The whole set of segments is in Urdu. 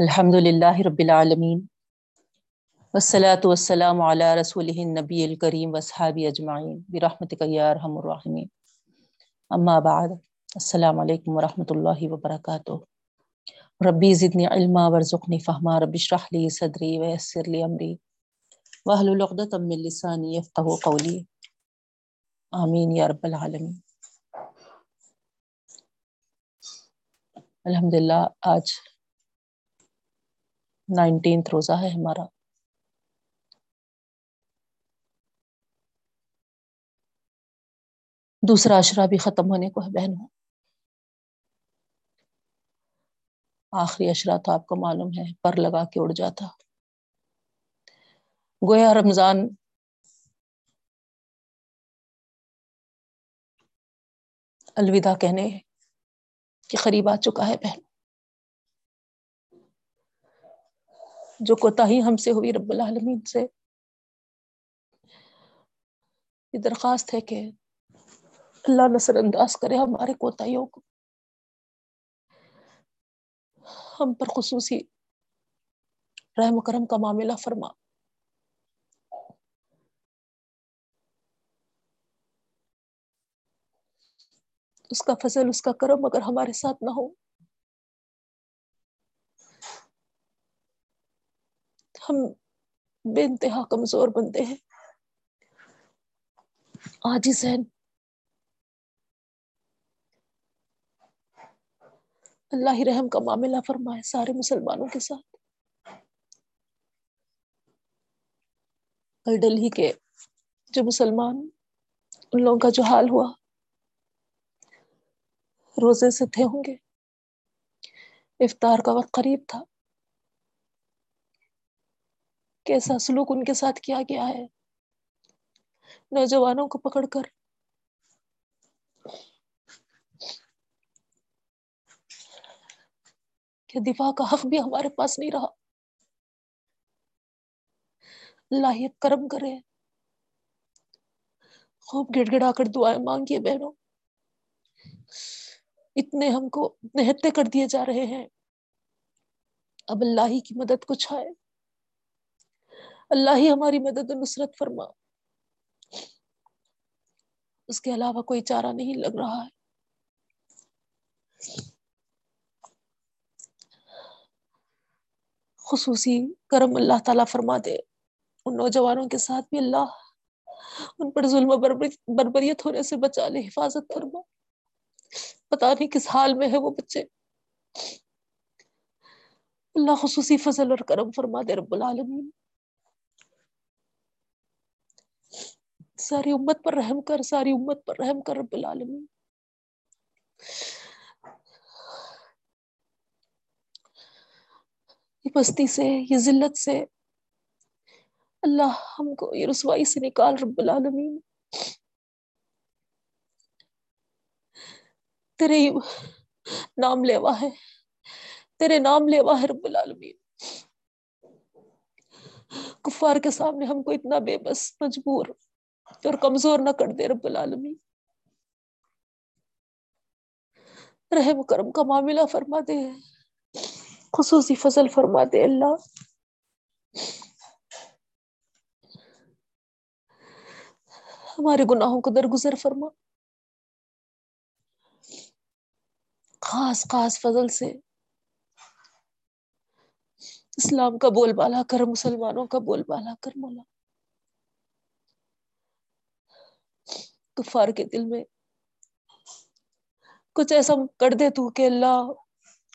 الحمد للہ رب العالمین والصلاة والسلام علی رسول النبی الکریم وصحابی اجمعین برحمتک یا ارحم الراحمین. اما بعد، السلام علیکم ورحمۃ اللہ وبرکاتہ. ربی زدنی علما، ورزقنی فہما، رب اشرح لی صدری ویسر لی امری. واحلل عقدۃ من لسانی یفقهوا قولی. آمین یا رب العالمین. الحمدللہ، آج نائنٹینتھ روزہ ہے ہمارا۔ دوسرا اشرا بھی ختم ہونے کو ہے بہنوں۔ آخری اشرا تو آپ کو معلوم ہے، پر لگا کے اڑ جاتا۔ گویا رمضان الوداع کہنے کے قریب آ چکا ہے بہن۔ جو کوتاہی ہم سے ہوئی رب العالمین سے۔ یہ درخواست ہے کہ اللہ نصر انداز کرے ہمارے کوتاہیوں کو۔ ہم پر خصوصی رحم و کرم کا معاملہ فرما۔ اس کا فضل، اس کا کرم اگر ہمارے ساتھ نہ ہو ہم بے انتہا کمزور بنتے ہیں۔ آجز ہیں اللہ ہی رحم کا معاملہ فرمائے سارے مسلمانوں کے ساتھ۔ کل ڈلہی کے جو مسلمان، ان لوگوں کا جو حال ہوا، روزے سے تھے ہوں گے۔ افطار کا وقت قریب تھا۔ کیسا سلوک ان کے ساتھ کیا گیا ہے؟ نوجوانوں کو پکڑ کر۔ کہ دفاع کا حق بھی ہمارے پاس نہیں رہا۔ اللہ کرم کرے۔ خوب گڑ گڑا کر دعائیں مانگیے بہنوں۔ اتنے ہم کو نہتے کر دیے جا رہے ہیں۔ اب اللہ ہی کی مدد کچھ آئے اللہ ہی ہماری مدد و نصرت فرما۔ اس کے علاوہ کوئی چارہ نہیں لگ رہا ہے۔ خصوصی کرم اللہ تعالیٰ فرما دے۔ ان نوجوانوں کے ساتھ بھی اللہ ان پر ظلم و بربریت ہونے سے بچا لے، حفاظت فرما۔ پتا نہیں کس حال میں ہے وہ بچے۔ اللہ خصوصی فضل اور کرم فرما دے رب العالمین۔ ساری امت پر رحم کر، ساری امت پر رحم کر رب العالمین۔ یہ پستی سے، یہ ذلت سے اللہ ہم کو یہ رسوائی سے نکال رب العالمین۔ تیرے نام لیوا ہے، تیرے نام لیوا ہے رب العالمین۔ کفار کے سامنے ہم کو اتنا بے بس، مجبور۔ اور کمزور نہ کر دے رب العالمین۔ رحم کرم کا معاملہ فرما دے خصوصی فضل فرما دے اللہ۔ ہمارے گناہوں کو درگزر فرما۔ خاص خاص فضل سے۔ اسلام کا بول بالا کر، مسلمانوں کا بول بالا کر، مولا۔ کفار کے دل میں۔ کچھ ایسا کر دے تو کہ اللہ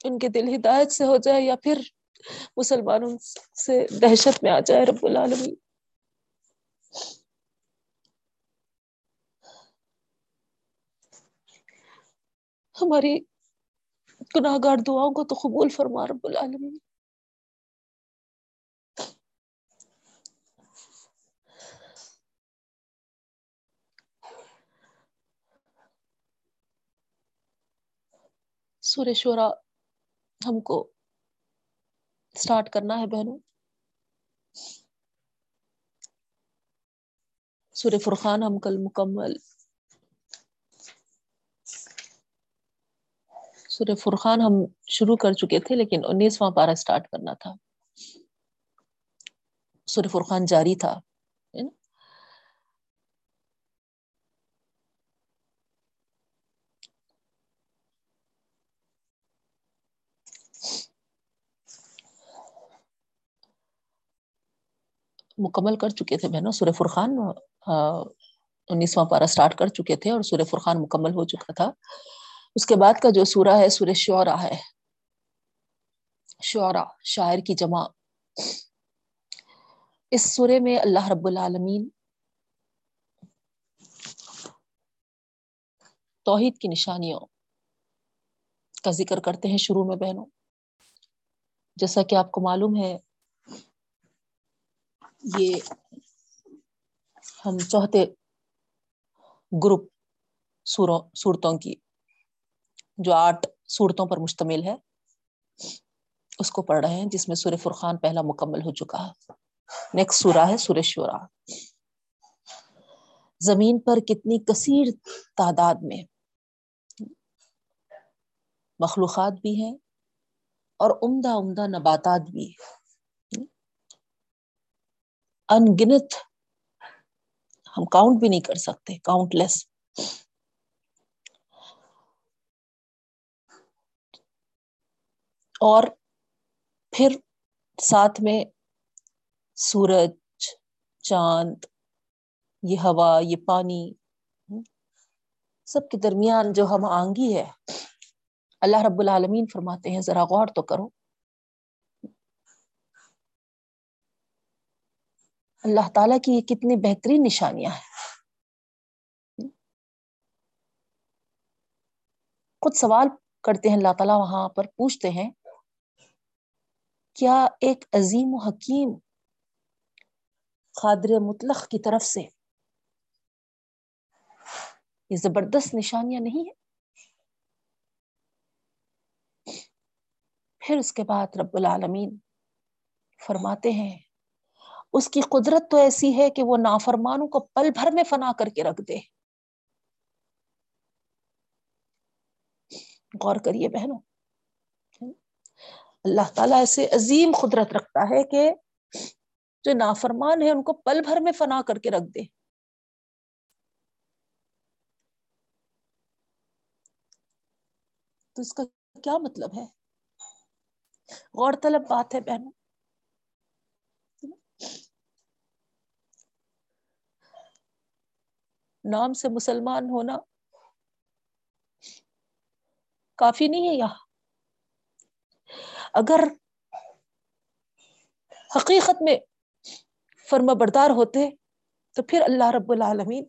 ان کے دل ہدایت سے ہو جائے یا پھر مسلمانوں سے دہشت میں آ جائے رب العالمین۔ ہماری گناہ گار دعاؤں کو تو قبول فرما رب العالمین۔ سورہ شورا ہم کو سٹارٹ کرنا ہے بہنوں۔ سورہ فرقان ہم کل مکمل۔ سورہ فرقان ہم شروع کر چکے تھے لیکن انیسواں پارہ سٹارٹ کرنا تھا۔ سورہ فرقان جاری تھا۔ مکمل کر چکے تھے بہنوں، سورہ فرقان انیسواں پارہ سٹارٹ کر چکے تھے اور سورہ فرقان مکمل ہو چکا تھا۔ اس کے بعد کا جو سورہ ہے، سورہ شعرا ہے۔ شعرا شاعر کی جمع۔ اس سورے میں اللہ رب العالمین توحید کی نشانیوں کا ذکر کرتے ہیں شروع میں بہنوں۔ جیسا کہ آپ کو معلوم ہے یہ ہم چوہتے گروپ صورتوں کی، جو آٹھ صورتوں پر مشتمل ہے، اس کو پڑھ رہے ہیں، جس میں سورہ فرقان پہلا مکمل ہو چکا ہے۔ نیکسٹ سورہ ہے سورہ شورا۔ زمین پر کتنی کثیر تعداد میں مخلوقات بھی ہیں اور عمدہ عمدہ نباتات بھی انگنت ہم کاؤنٹ بھی نہیں کر سکتے کاؤنٹ لیس اور پھر ساتھ میں سورج، چاند، یہ ہوا، یہ پانی، سب کے درمیان جو ہم آنگی ہے، اللہ رب العالمین فرماتے ہیں، ذرا غور تو کرو۔ اللہ تعالیٰ کی یہ کتنی بہترین نشانیاں ہیں۔ خود سوال کرتے ہیں، اللہ تعالیٰ وہاں پر پوچھتے ہیں، کیا ایک عظیم و حکیم قادر مطلق کی طرف سے یہ زبردست نشانیاں نہیں ہے پھر اس کے بعد رب العالمین فرماتے ہیں اس کی قدرت تو ایسی ہے کہ وہ نافرمانوں کو پل بھر میں فنا کر کے رکھ دے۔ غور کریے بہنوں۔ اللہ تعالیٰ ایسے عظیم قدرت رکھتا ہے کہ جو نافرمان ہے ان کو پل بھر میں فنا کر کے رکھ دے۔ تو اس کا کیا مطلب ہے؟ غور طلب بات ہے بہنوں۔ نام سے مسلمان ہونا کافی نہیں ہے یہاں۔ اگر حقیقت میں فرما بردار ہوتے تو پھر اللہ رب العالمین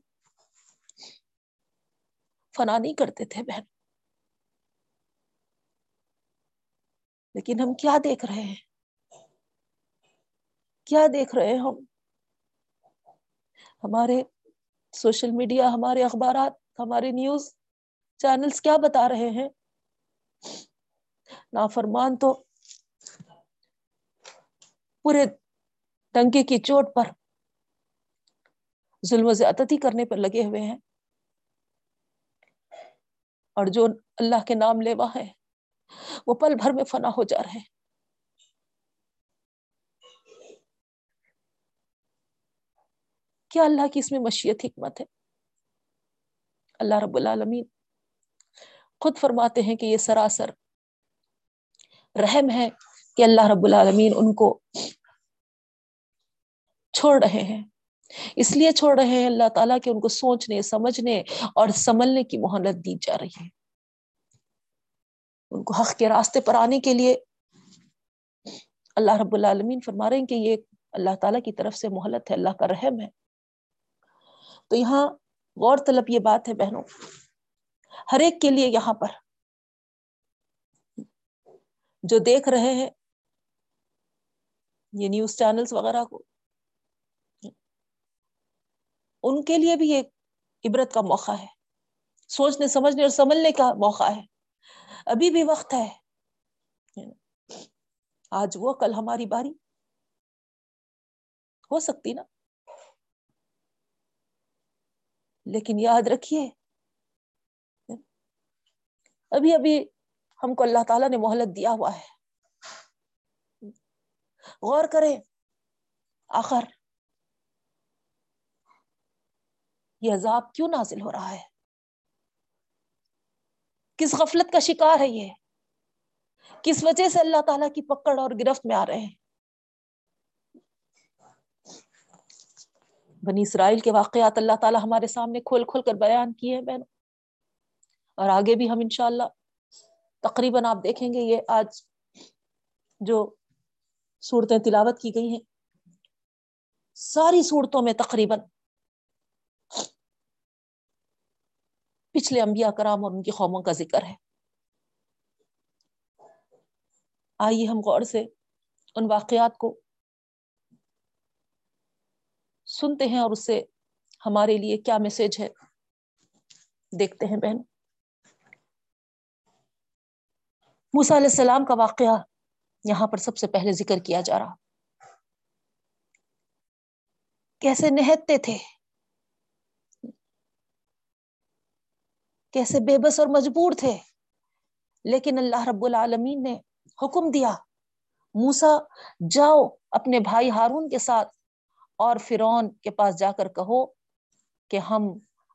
فنا نہیں کرتے تھے بہن۔ لیکن ہم کیا دیکھ رہے ہیں؟ کیا دیکھ رہے ہیں ہم؟ ہمارے سوشل میڈیا، ہمارے اخبارات، ہمارے نیوز چینلز کیا بتا رہے ہیں؟ نافرمان تو پورے ٹنکے کی چوٹ پر ظلم و زیادتی کرنے پر لگے ہوئے ہیں۔ اور جو اللہ کے نام لیوا ہے، وہ پل بھر میں فنا ہو جا رہے ہیں۔ کیا اللہ کی اس میں مشیت حکمت ہے؟ اللہ رب العالمین خود فرماتے ہیں کہ یہ سراسر رحم ہے کہ اللہ رب العالمین ان کو چھوڑ رہے ہیں۔ اس لیے چھوڑ رہے ہیں اللہ تعالیٰ کہ ان کو سوچنے، سمجھنے اور سمجھنے کی مہلت دی جا رہی ہے۔ ان کو حق کے راستے پر آنے کے لیے اللہ رب العالمین فرما رہے ہیں کہ یہ اللہ تعالیٰ کی طرف سے مہلت ہے، اللہ کا رحم ہے۔ تو یہاں غور طلب یہ بات ہے بہنوں، ہر ایک کے لیے یہاں پر جو دیکھ رہے ہیں، یہ نیوز چینلز وغیرہ کو، ان کے لیے بھی ایک عبرت کا موقع ہے۔ سوچنے، سمجھنے اور سمجھنے کا موقع ہے۔ ابھی بھی وقت ہے۔ آج وہ، کل ہماری باری۔ ہو سکتی نا؟ لیکن یاد رکھیے، ابھی ابھی ہم کو اللہ تعالیٰ نے مہلت دیا ہوا ہے۔ غور کریں، آخر یہ عذاب کیوں نازل ہو رہا ہے؟ کس غفلت کا شکار ہے یہ؟ کس وجہ سے اللہ تعالیٰ کی پکڑ اور گرفت میں آ رہے ہیں؟ بنی اسرائیل کے واقعات اللہ تعالیٰ ہمارے سامنے کھول کھول کر بیان کیے ہیں بہنوں۔ اور آگے بھی ہم انشاءاللہ تقریباً آپ دیکھیں گے یہ آج جو صورتیں تلاوت کی گئی ہیں، ساری صورتوں میں تقریباً پچھلے انبیاء کرام اور ان کی قوموں کا ذکر ہے۔ آئیے ہم غور سے ان واقعات کو سنتے ہیں اور اس سے ہمارے لیے کیا میسج ہے؟ دیکھتے ہیں بہن۔ موسا علیہ السلام کا واقعہ یہاں پر سب سے پہلے ذکر کیا جا رہا۔ کیسے نہتے تھے؟ کیسے بے بس اور مجبور تھے؟ لیکن اللہ رب العالمین نے حکم دیا موسا جاؤ اپنے بھائی ہارون کے ساتھ اور فرون کے پاس جا کر کہو کہ ہم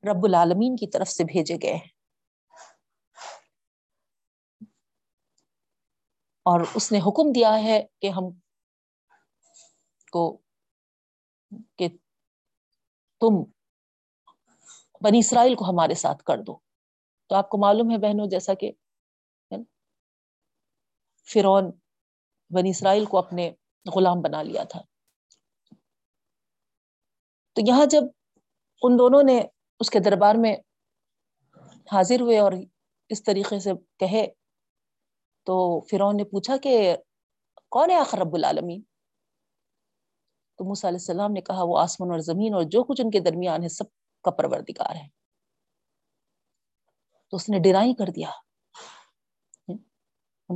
رب العالمین کی طرف سے بھیجے گئے ہیں۔ اور اس نے حکم دیا ہے کہ ہم کو کہ تم بنی اسرائیل کو ہمارے ساتھ کر دو۔ تو آپ کو معلوم ہے بہنوں، جیسا کہ فرون بنی اسرائیل کو اپنے غلام بنا لیا تھا۔ تو یہاں جب ان دونوں نے اس کے دربار میں حاضر ہوئے اور اس طریقے سے کہے، تو فرون نے پوچھا کہ کون ہے آخر رب العالمین؟ تو موسیٰ علیہ السلام نے کہا، وہ آسمان اور زمین اور جو کچھ ان کے درمیان ہے، سب کا پروردگار ہے۔ تو اس نے ڈرائی کر دیا۔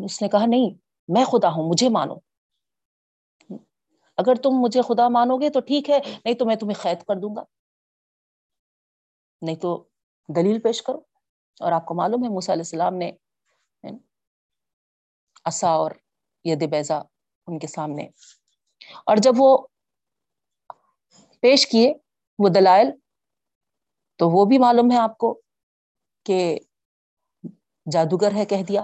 اس نے کہا، نہیں، میں خدا ہوں، مجھے مانو۔ اگر تم مجھے خدا مانو گے تو ٹھیک ہے نہیں تو میں تمہیں قید کر دوں گا۔ نہیں تو دلیل پیش کرو۔ اور آپ کو معلوم ہے موسیٰ علیہ السلام نے اصا اور ید بیزا ان کے سامنے۔ اور جب وہ پیش کیے وہ دلائل تو وہ بھی معلوم ہے آپ کو کہ جادوگر ہے کہہ دیا۔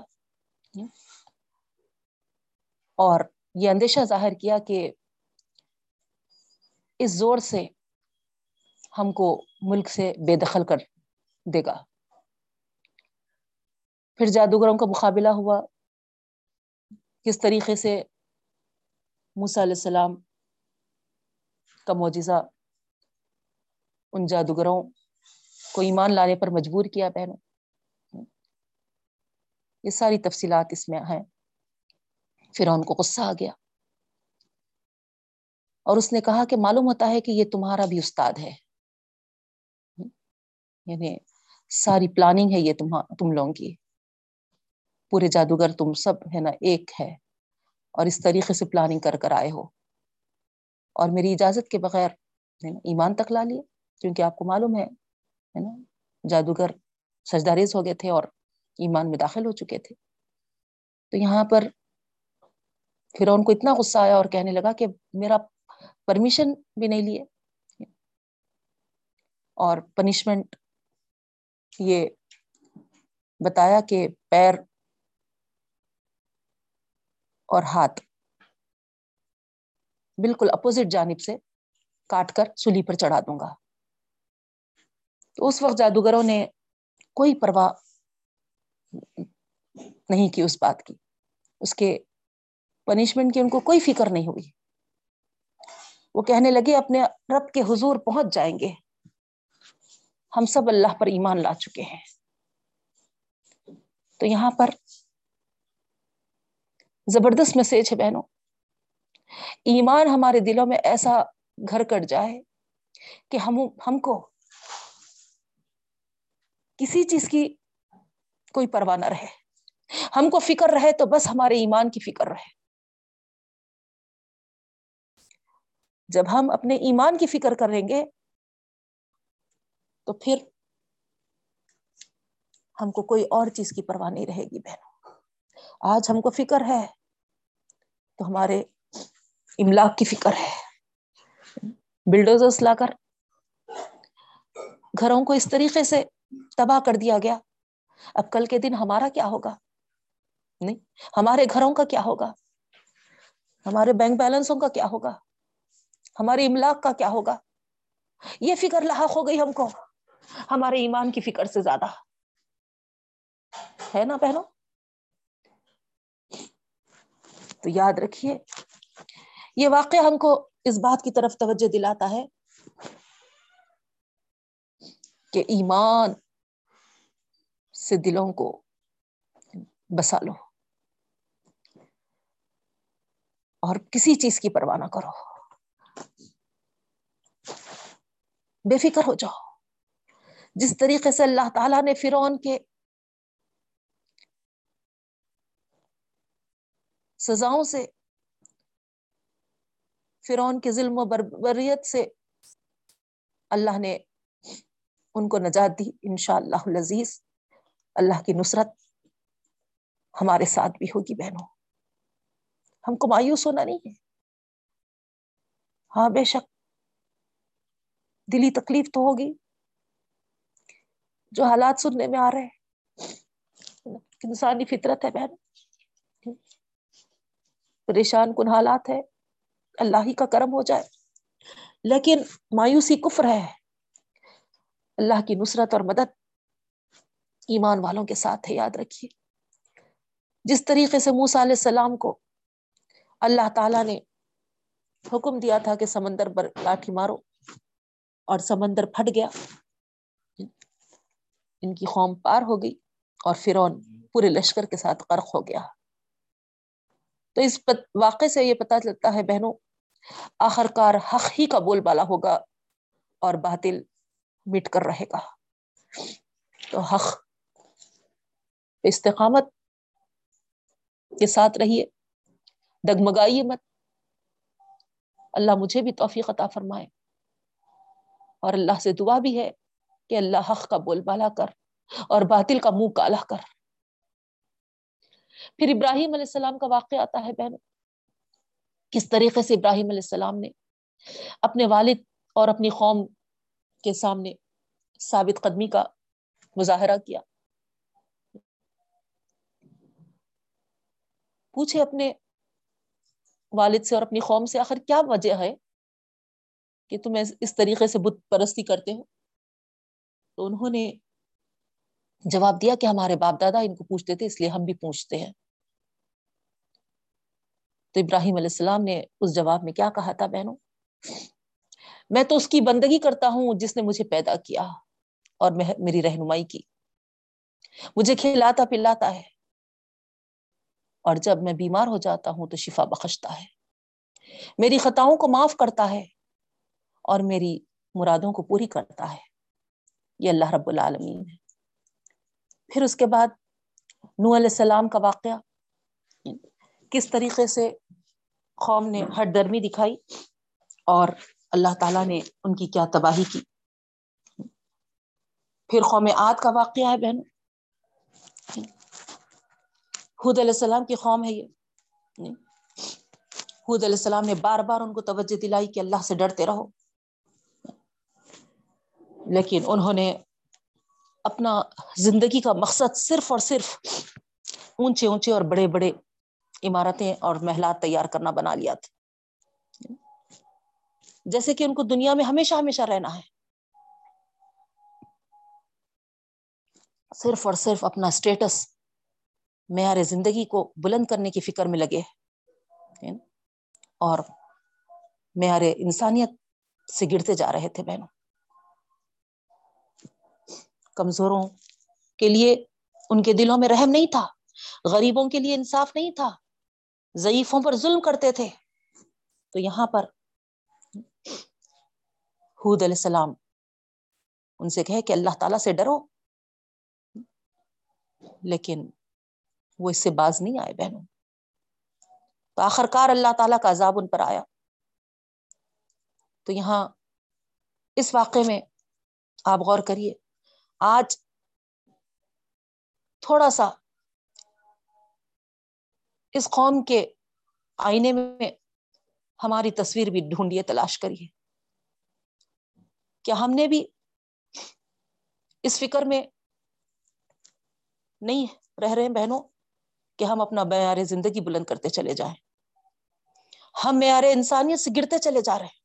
اور یہ اندیشہ ظاہر کیا کہ اس زور سے ہم کو ملک سے بے دخل کر دے گا۔ پھر جادوگروں کا مقابلہ ہوا۔ کس طریقے سے موسیٰ علیہ السلام کا معجزہ ان جادوگروں کو ایمان لانے پر مجبور کیا بہنوں؟ یہ ساری تفصیلات اس میں ہیں۔ پھر ان کو غصہ آ گیا۔ اور اس نے کہا کہ معلوم ہوتا ہے کہ یہ تمہارا بھی استاد ہے۔ یعنی ساری پلاننگ ہے یہ تم لوگوں کی۔ پورے جادوگر تم سب ہے نا ایک ہے۔ اور اس طریقے سے پلاننگ کر کر آئے ہو۔ اور میری اجازت کے بغیر ایمان تک لا لیے، کیونکہ آپ کو معلوم ہے نا جادوگر سجداریز ہو گئے تھے اور ایمان میں داخل ہو چکے تھے۔ تو یہاں پر پھر ان کو اتنا غصہ آیا اور کہنے لگا کہ میرا پرمیشن بھی نہیں لیے۔ اور پنشمنٹ یہ بتایا کہ پیر اور ہاتھ بالکل اپوزٹ جانب سے کاٹ کر سلی پر چڑھا دوں گا۔ تو اس وقت جادوگروں نے کوئی پرواہ نہیں کی اس بات کی۔ اس کے پنشمنٹ کی ان کو کوئی فکر نہیں ہوئی۔ وہ کہنے لگے، اپنے رب کے حضور پہنچ جائیں گے۔ ہم سب اللہ پر ایمان لا چکے ہیں۔ تو یہاں پر زبردست میسج ہے بہنوں۔ ایمان ہمارے دلوں میں ایسا گھر کٹ جائے کہ ہم ہم کو کسی چیز کی کوئی پرواہ نہ رہے۔ ہم کو فکر رہے تو بس ہمارے ایمان کی فکر رہے۔ جب ہم اپنے ایمان کی فکر کریں گے، تو پھر ہم کو کوئی اور چیز کی پرواہ نہیں رہے گی بہنوں آج ہم کو فکر ہے، تو ہمارے املاک کی فکر ہے۔ بلڈوزرس لا کر گھروں کو اس طریقے سے تباہ کر دیا گیا۔ اب کل کے دن ہمارا کیا ہوگا؟ نہیں، ہمارے گھروں کا کیا ہوگا؟ ہمارے بینک بیلنسوں کا کیا ہوگا؟ ہمارے املاک کا کیا ہوگا؟ یہ فکر لاحق ہو گئی ہم کو۔ ہمارے ایمان کی فکر سے زیادہ۔ ہے نا پہنو تو یاد رکھیے، یہ واقعہ ہم کو اس بات کی طرف توجہ دلاتا ہے کہ ایمان سے دلوں کو بسا لو اور کسی چیز کی پرواہ نہ کرو۔ بے فکر ہو جاؤ۔ جس طریقے سے اللہ تعالی نے فرون کے سزاؤں سے فرون کے ظلم و بربریت سے اللہ نے ان کو نجات دی۔ ان شاء اللہ عزیز اللہ کی نصرت ہمارے ساتھ بھی ہوگی بہنوں۔ ہم کو مایوس ہونا نہیں ہے۔ ہاں بے شک۔ دلی تکلیف تو ہوگی۔ جو حالات سننے میں آ رہے ہیں۔ انسانی فطرت ہے بہن۔ پریشان کن حالات ہے اللہ ہی کا کرم ہو جائے۔ لیکن مایوسی کفر ہے۔ اللہ کی نصرت اور مدد ایمان والوں کے ساتھ ہے، یاد رکھیے۔ جس طریقے سے موسا علیہ السلام کو اللہ تعالی نے حکم دیا تھا کہ سمندر پر لاٹھی مارو اور سمندر پھٹ گیا۔ ان کی قوم پار ہو گئی اور فرون پورے لشکر کے ساتھ غرق ہو گیا۔ تو اس واقع سے یہ پتا چلتا ہے بہنوں آخر کار حق ہی کا بول بالا ہوگا اور باطل مٹ کر رہے گا۔ تو حق استقامت کے ساتھ رہیے، ڈگمگائیے مت۔ اللہ مجھے بھی توفیق عطا فرمائے۔ اور اللہ سے دعا بھی ہے کہ اللہ حق کا بول بالا کر اور باطل کا منہ کالا کر۔ پھر ابراہیم علیہ السلام کا واقع آتا ہے بہن کس طریقے سے ابراہیم علیہ السلام نے اپنے والد اور اپنی قوم کے سامنے ثابت قدمی کا مظاہرہ کیا؟ پوچھے اپنے والد سے اور اپنی قوم سے، آخر کیا وجہ ہے؟ کہ تم اس طریقے سے بت پرستی کرتے ہو؟ تو انہوں نے جواب دیا کہ ہمارے باپ دادا ان کو پوچھتے تھے، اس لیے ہم بھی پوچھتے ہیں۔ تو ابراہیم علیہ السلام نے اس جواب میں کیا کہا تھا بہنوں؟ میں تو اس کی بندگی کرتا ہوں، جس نے مجھے پیدا کیا اور میری رہنمائی کی۔ مجھے کھلاتا پلاتا ہے۔ اور جب میں بیمار ہو جاتا ہوں تو شفا بخشتا ہے۔ میری خطاؤں کو معاف کرتا ہے۔ اور میری مرادوں کو پوری کرتا ہے۔ یہ اللہ رب العالمین ہے۔ پھر اس کے بعد نو علیہ السلام کا واقعہ۔ کس طریقے سے قوم نے ہٹ درمی دکھائی اور اللہ تعالیٰ نے ان کی کیا تباہی کی۔ پھر قوم آد کا واقعہ ہے بہن حود علیہ السلام کی قوم ہے یہ۔ حود علیہ السلام نے بار بار ان کو توجہ دلائی کہ اللہ سے ڈرتے رہو۔ لیکن انہوں نے اپنا زندگی کا مقصد صرف اور صرف اونچے اونچے اور بڑے بڑے عمارتیں اور محلات تیار کرنا بنا لیا تھا۔ جیسے کہ ان کو دنیا میں ہمیشہ ہمیشہ رہنا ہے۔ صرف اور صرف اپنا اسٹیٹس معیار زندگی کو بلند کرنے کی فکر میں لگے۔ اور معیار انسانیت سے گرتے جا رہے تھے بہنوں۔ کمزوروں کے لیے ان کے دلوں میں رحم نہیں تھا، غریبوں کے لیے انصاف نہیں تھا، ضعیفوں پر ظلم کرتے تھے۔ تو یہاں پر حود علیہ السلام ان سے کہے کہ اللہ تعالی سے ڈرو۔ لیکن وہ اس سے باز نہیں آئے بہنوں۔ تو آخر کار اللہ تعالیٰ کا عذاب ان پر آیا۔ تو یہاں اس واقعے میں آپ غور کریے۔ آج تھوڑا سا اس قوم کے آئینے میں ہماری تصویر بھی ڈھونڈیے، تلاش کریے۔ کیا ہم نے بھی اس فکر میں نہیں رہ رہے بہنوں کہ ہم اپنا معیار زندگی بلند کرتے چلے جائیں؟ ہم معیار انسانیت سے گرتے چلے جا رہے ہیں۔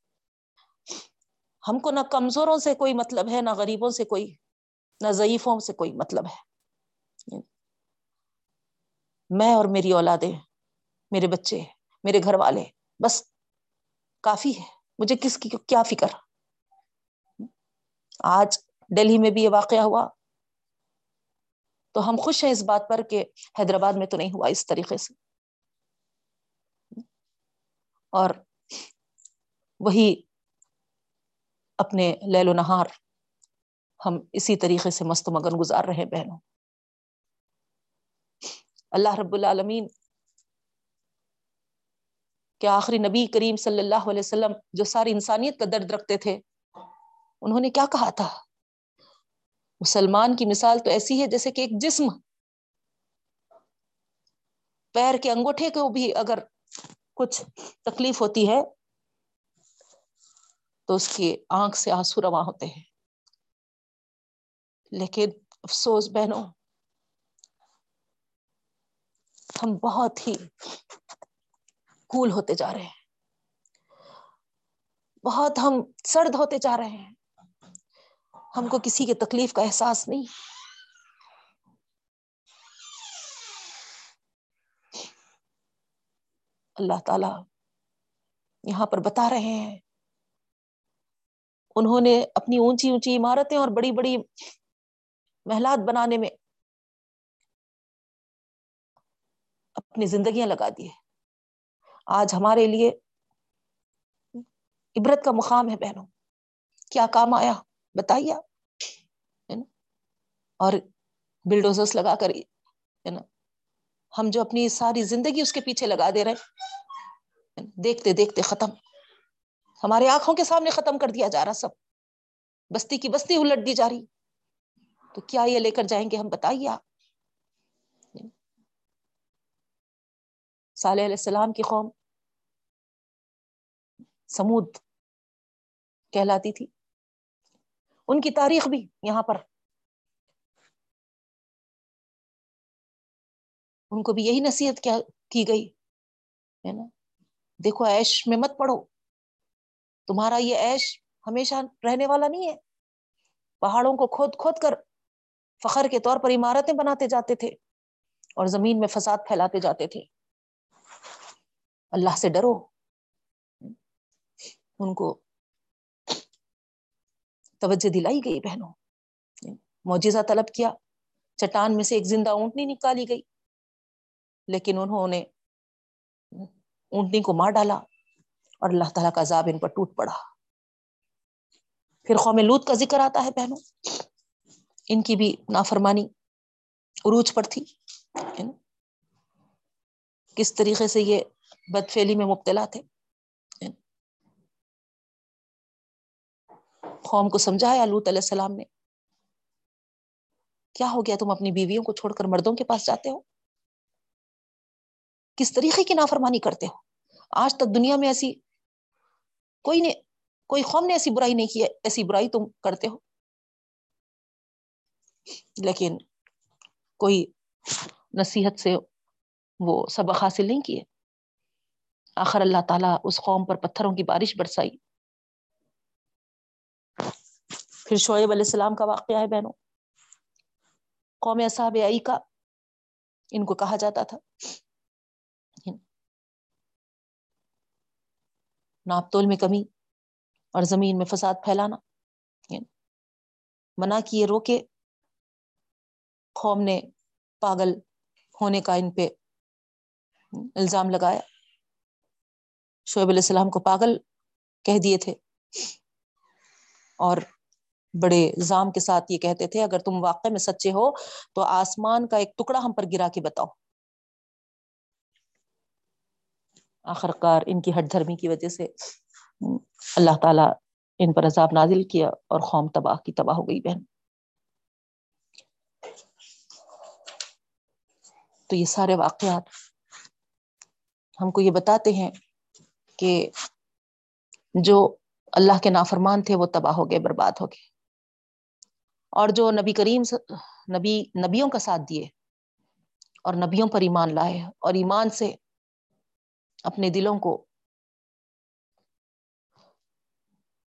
ہم کو نہ کمزوروں سے کوئی مطلب ہے، نہ غریبوں سے کوئی نہ ضعیفوں سے کوئی مطلب ہے۔ میں اور میری اولادیں، میرے بچے، میرے گھر والے، بس کافی ہے۔ مجھے کس کی کیا فکر؟ آج دہلی میں بھی یہ واقعہ ہوا۔ تو ہم خوش ہیں اس بات پر کہ حیدرآباد میں تو نہیں ہوا اس طریقے سے۔ اور وہی اپنے لیل و نہار ہم اسی طریقے سے مست مگن گزار رہے بہنوں۔ اللہ رب العالمین کہ آخری نبی کریم صلی اللہ علیہ وسلم جو ساری انسانیت کا درد رکھتے تھے، انہوں نے کیا کہا تھا؟ مسلمان کی مثال تو ایسی ہے جیسے کہ ایک جسم پیر کے انگوٹھے کو بھی اگر کچھ تکلیف ہوتی ہے تو اس کی آنکھ سے آنسو رواں ہوتے ہیں۔ لیکن افسوس بہنوں، ہم بہت ہی کول ہوتے جا رہے ہیں۔ بہت ہم سرد ہوتے جا رہے ہیں۔ ہم کو کسی کے تکلیف کا احساس نہیں۔ اللہ تعالی یہاں پر بتا رہے ہیں۔ انہوں نے اپنی اونچی اونچی عمارتیں اور بڑی بڑی محلات بنانے میں اپنی زندگیاں لگا دی آج ہمارے لیے عبرت کا مقام ہے بہنوں۔ کیا کام آیا؟ بتائیے اور بلڈوزرس لگا کر نا؟ ہم جو اپنی ساری زندگی اس کے پیچھے لگا دے رہے دیکھتے دیکھتے ختم۔ ہمارے آنکھوں کے سامنے ختم کر دیا جا رہا سب۔ بستی کی بستی الٹ دی جا رہی۔ تو کیا یہ لے کر جائیں گے ہم بتائیے آپ؟ صالح علیہ السلام کی قوم سمود کہلاتی تھی۔ ان کی تاریخ بھی یہاں پر۔ ان کو بھی یہی نصیحت کیا کی گئی، ہے نا؟ دیکھو ایش میں مت پڑھو تمہارا یہ ایش ہمیشہ رہنے والا نہیں ہے۔ پہاڑوں کو کھود کھود کر فخر کے طور پر عمارتیں بناتے جاتے تھے اور زمین میں فساد پھیلاتے جاتے تھے۔ اللہ سے ڈرو۔ ان کو توجہ دلائی گئی بہنوں۔ معجزہ طلب کیا۔ چٹان میں سے ایک زندہ اونٹنی نکالی گئی۔ لیکن انہوں نے اونٹنی کو مار ڈالا اور اللہ تعالیٰ کا عذاب ان پر ٹوٹ پڑا۔ پھر قوم لوت کا ذکر آتا ہے بہنوں۔ ان کی بھی نافرمانی عروج پر تھی کس طریقے سے یہ بد فیلی میں مبتلا تھے قوم کو سمجھایا لوت علیہ السلام نے۔ کیا ہو گیا تم اپنی بیویوں کو چھوڑ کر مردوں کے پاس جاتے ہو؟ کس طریقے کی نافرمانی کرتے ہو؟ آج تک دنیا میں ایسی کوئی نے، کوئی قوم نے ایسی برائی نہیں کی ایسی برائی تم کرتے ہو۔ لیکن کوئی نصیحت سے وہ سبق حاصل نہیں کیے۔ آخر اللہ تعالیٰ اس قوم پر پتھروں کی بارش برسائی۔ پھر شعیب علیہ السلام کا واقعہ ہے بہنوں۔ قوم اصحاب آئی کا ان کو کہا جاتا تھا۔ ناپ تول میں کمی اور زمین میں فساد پھیلانا۔ منع کیے روکے قوم نے پاگل ہونے کا ان پہ الزام لگایا۔ شعیب علیہ السلام کو پاگل کہہ دیے تھے۔ اور بڑے زام کے ساتھ یہ کہتے تھے، اگر تم واقع میں سچے ہو تو آسمان کا ایک ٹکڑا ہم پر گرا کے بتاؤ۔ آخر کار ان کی ہٹ دھرمی کی وجہ سے اللہ تعالیٰ ان پر عذاب نازل کیا اور قوم تباہ کی تباہ ہو گئی۔ بہن تو یہ سارے واقعات ہم کو یہ بتاتے ہیں کہ جو اللہ کے نافرمان تھے وہ تباہ ہو گئے، برباد ہو گئے۔ اور جو نبی کریم نبی، نبیوں کا ساتھ دیے اور نبیوں پر ایمان لائے اور ایمان سے اپنے دلوں کو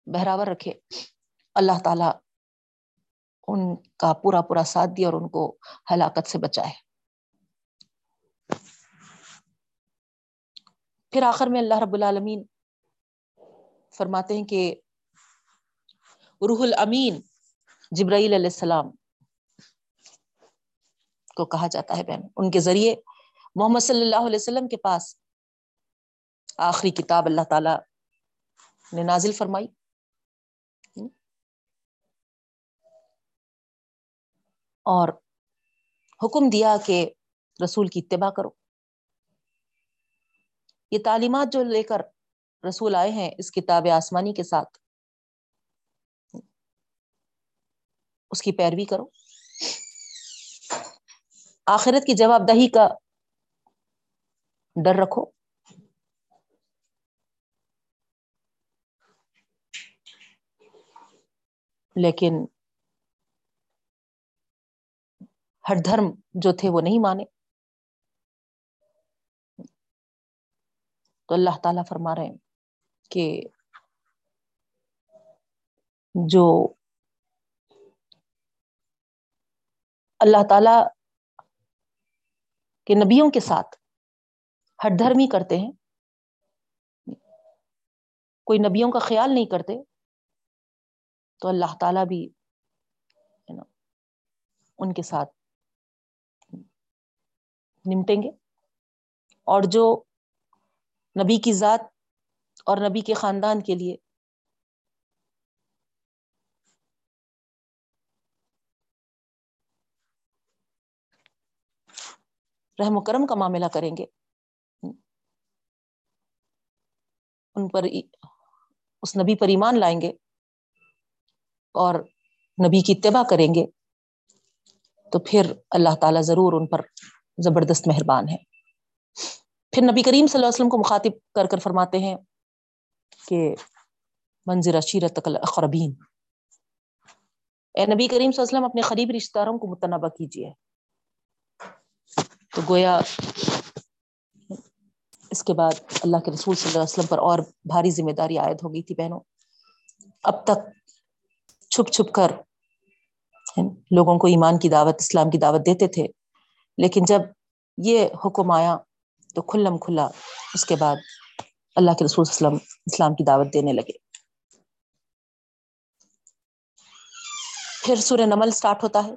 بہراور رکھے، اللہ تعالی ان کا پورا پورا ساتھ دیا اور ان کو ہلاکت سے بچائے۔ پھر آخر میں اللہ رب العالمین فرماتے ہیں کہ روح الامین جبرائیل علیہ السلام کو کہا جاتا ہے بہن، ان کے ذریعے محمد صلی اللہ علیہ وسلم کے پاس آخری کتاب اللہ تعالی نے نازل فرمائی۔ اور حکم دیا کہ رسول کی اتباع کرو۔ یہ تعلیمات جو لے کر رسول آئے ہیں اس کتاب آسمانی کے ساتھ، اس کی پیروی کرو۔ آخرت کی جواب دہی کا ڈر رکھو۔ لیکن ہر دھرم جو تھے وہ نہیں مانے۔ تو اللہ تعالی فرما رہے ہیں کہ جو اللہ تعالی کے نبیوں کے ساتھ ہر دھرم ہی کرتے ہیں کوئی نبیوں کا خیال نہیں کرتے تو اللہ تعالی بھی ان کے ساتھ نمٹیں گے اور جو نبی کی ذات اور نبی کے خاندان کے لیے۔ رحم و کرم کا معاملہ کریں گے۔ ان پر اس نبی پر ایمان لائیں گے اور نبی کی اتباع کریں گے تو پھر اللہ تعالیٰ ضرور ان پر زبردست مہربان ہے۔ پھر نبی کریم صلی اللہ علیہ وسلم کو مخاطب کر کر فرماتے ہیں کہ منظر اشیرت اقربین اے نبی کریم صلی اللہ علیہ وسلم، اپنے قریب رشتہ داروں کو متنوع کیجیے۔ تو گویا اس کے بعد اللہ کے رسول صلی اللہ علیہ وسلم پر اور بھاری ذمہ داری عائد ہو گئی تھی بہنوں۔ اب تک چھپ چھپ کر لوگوں کو ایمان کی دعوت، اسلام کی دعوت دیتے تھے، لیکن جب یہ حکم آیا تو کھلم کھلا، اس کے بعد اللہ کے رسول وسلم اسلام کی دعوت دینے لگے۔ پھر سورہ نمل سٹارٹ ہوتا ہے۔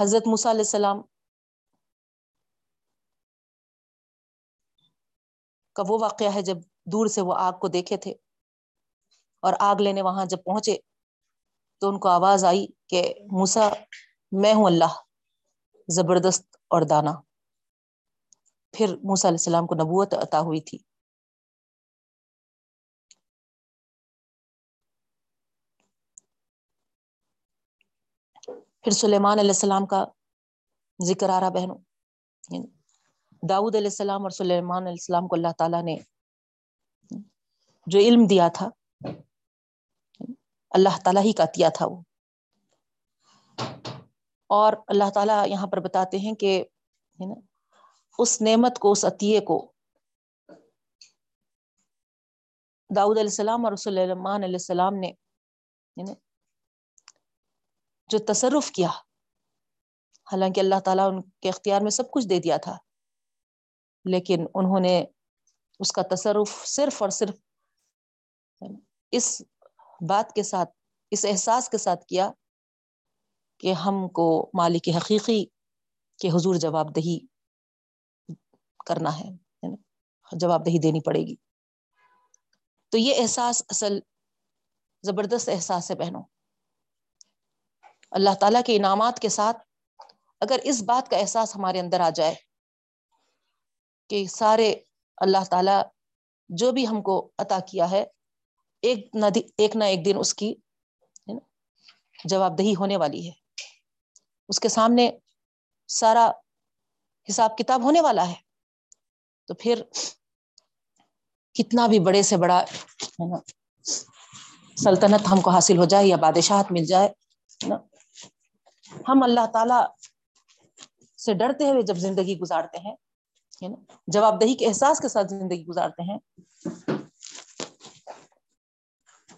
حضرت موسیٰ علیہ السلام کا وہ واقعہ ہے جب دور سے وہ آگ کو دیکھے تھے اور آگ لینے وہاں جب پہنچے تو ان کو آواز آئی کہ موسا میں ہوں اللہ، زبردست اور دانا۔ پھر موسا علیہ السلام کو نبوت عطا ہوئی تھی۔ پھر سلیمان علیہ السلام کا ذکر آ رہا بہنوں۔ یعنی داؤد علیہ السلام اور سلیمان علیہ السلام کو اللہ تعالیٰ نے جو علم دیا تھا، اللہ تعالیٰ ہی کا عطیہ تھا وہ۔ اور اللہ تعالیٰ یہاں پر بتاتے ہیں کہ یعنی اس نعمت کو، اس عطیے کو۔ داؤد علیہ السلام اور سلیمان علیہ السلام نے جو تصرف کیا، حالانکہ اللہ تعالیٰ ان کے اختیار میں سب کچھ دے دیا تھا، لیکن انہوں نے اس کا تصرف صرف اور صرف اس بات کے ساتھ، اس احساس کے ساتھ کیا کہ ہم کو مالک حقیقی کے حضور جواب دہی۔ کرنا ہے جواب دہی دینی پڑے گی۔ تو یہ احساس اصل زبردست احساس ہے بہنوں۔ اللہ تعالیٰ کے انعامات کے ساتھ اگر اس بات کا احساس ہمارے اندر آ جائے کہ سارے اللہ تعالیٰ جو بھی ہم کو عطا کیا ہے، ایک نہ ایک نہ ایک دن اس کی جواب دہی ہونے والی ہے۔ اس کے سامنے سارا حساب کتاب ہونے والا ہے۔ تو پھر کتنا بھی بڑے سے بڑا ہے نا، سلطنت ہم کو حاصل ہو جائے یا بادشاہت مل جائے نا۔ ہم اللہ تعالی سے ڈرتے ہوئے جب زندگی گزارتے ہیں جواب دہی کے احساس کے ساتھ زندگی گزارتے ہیں،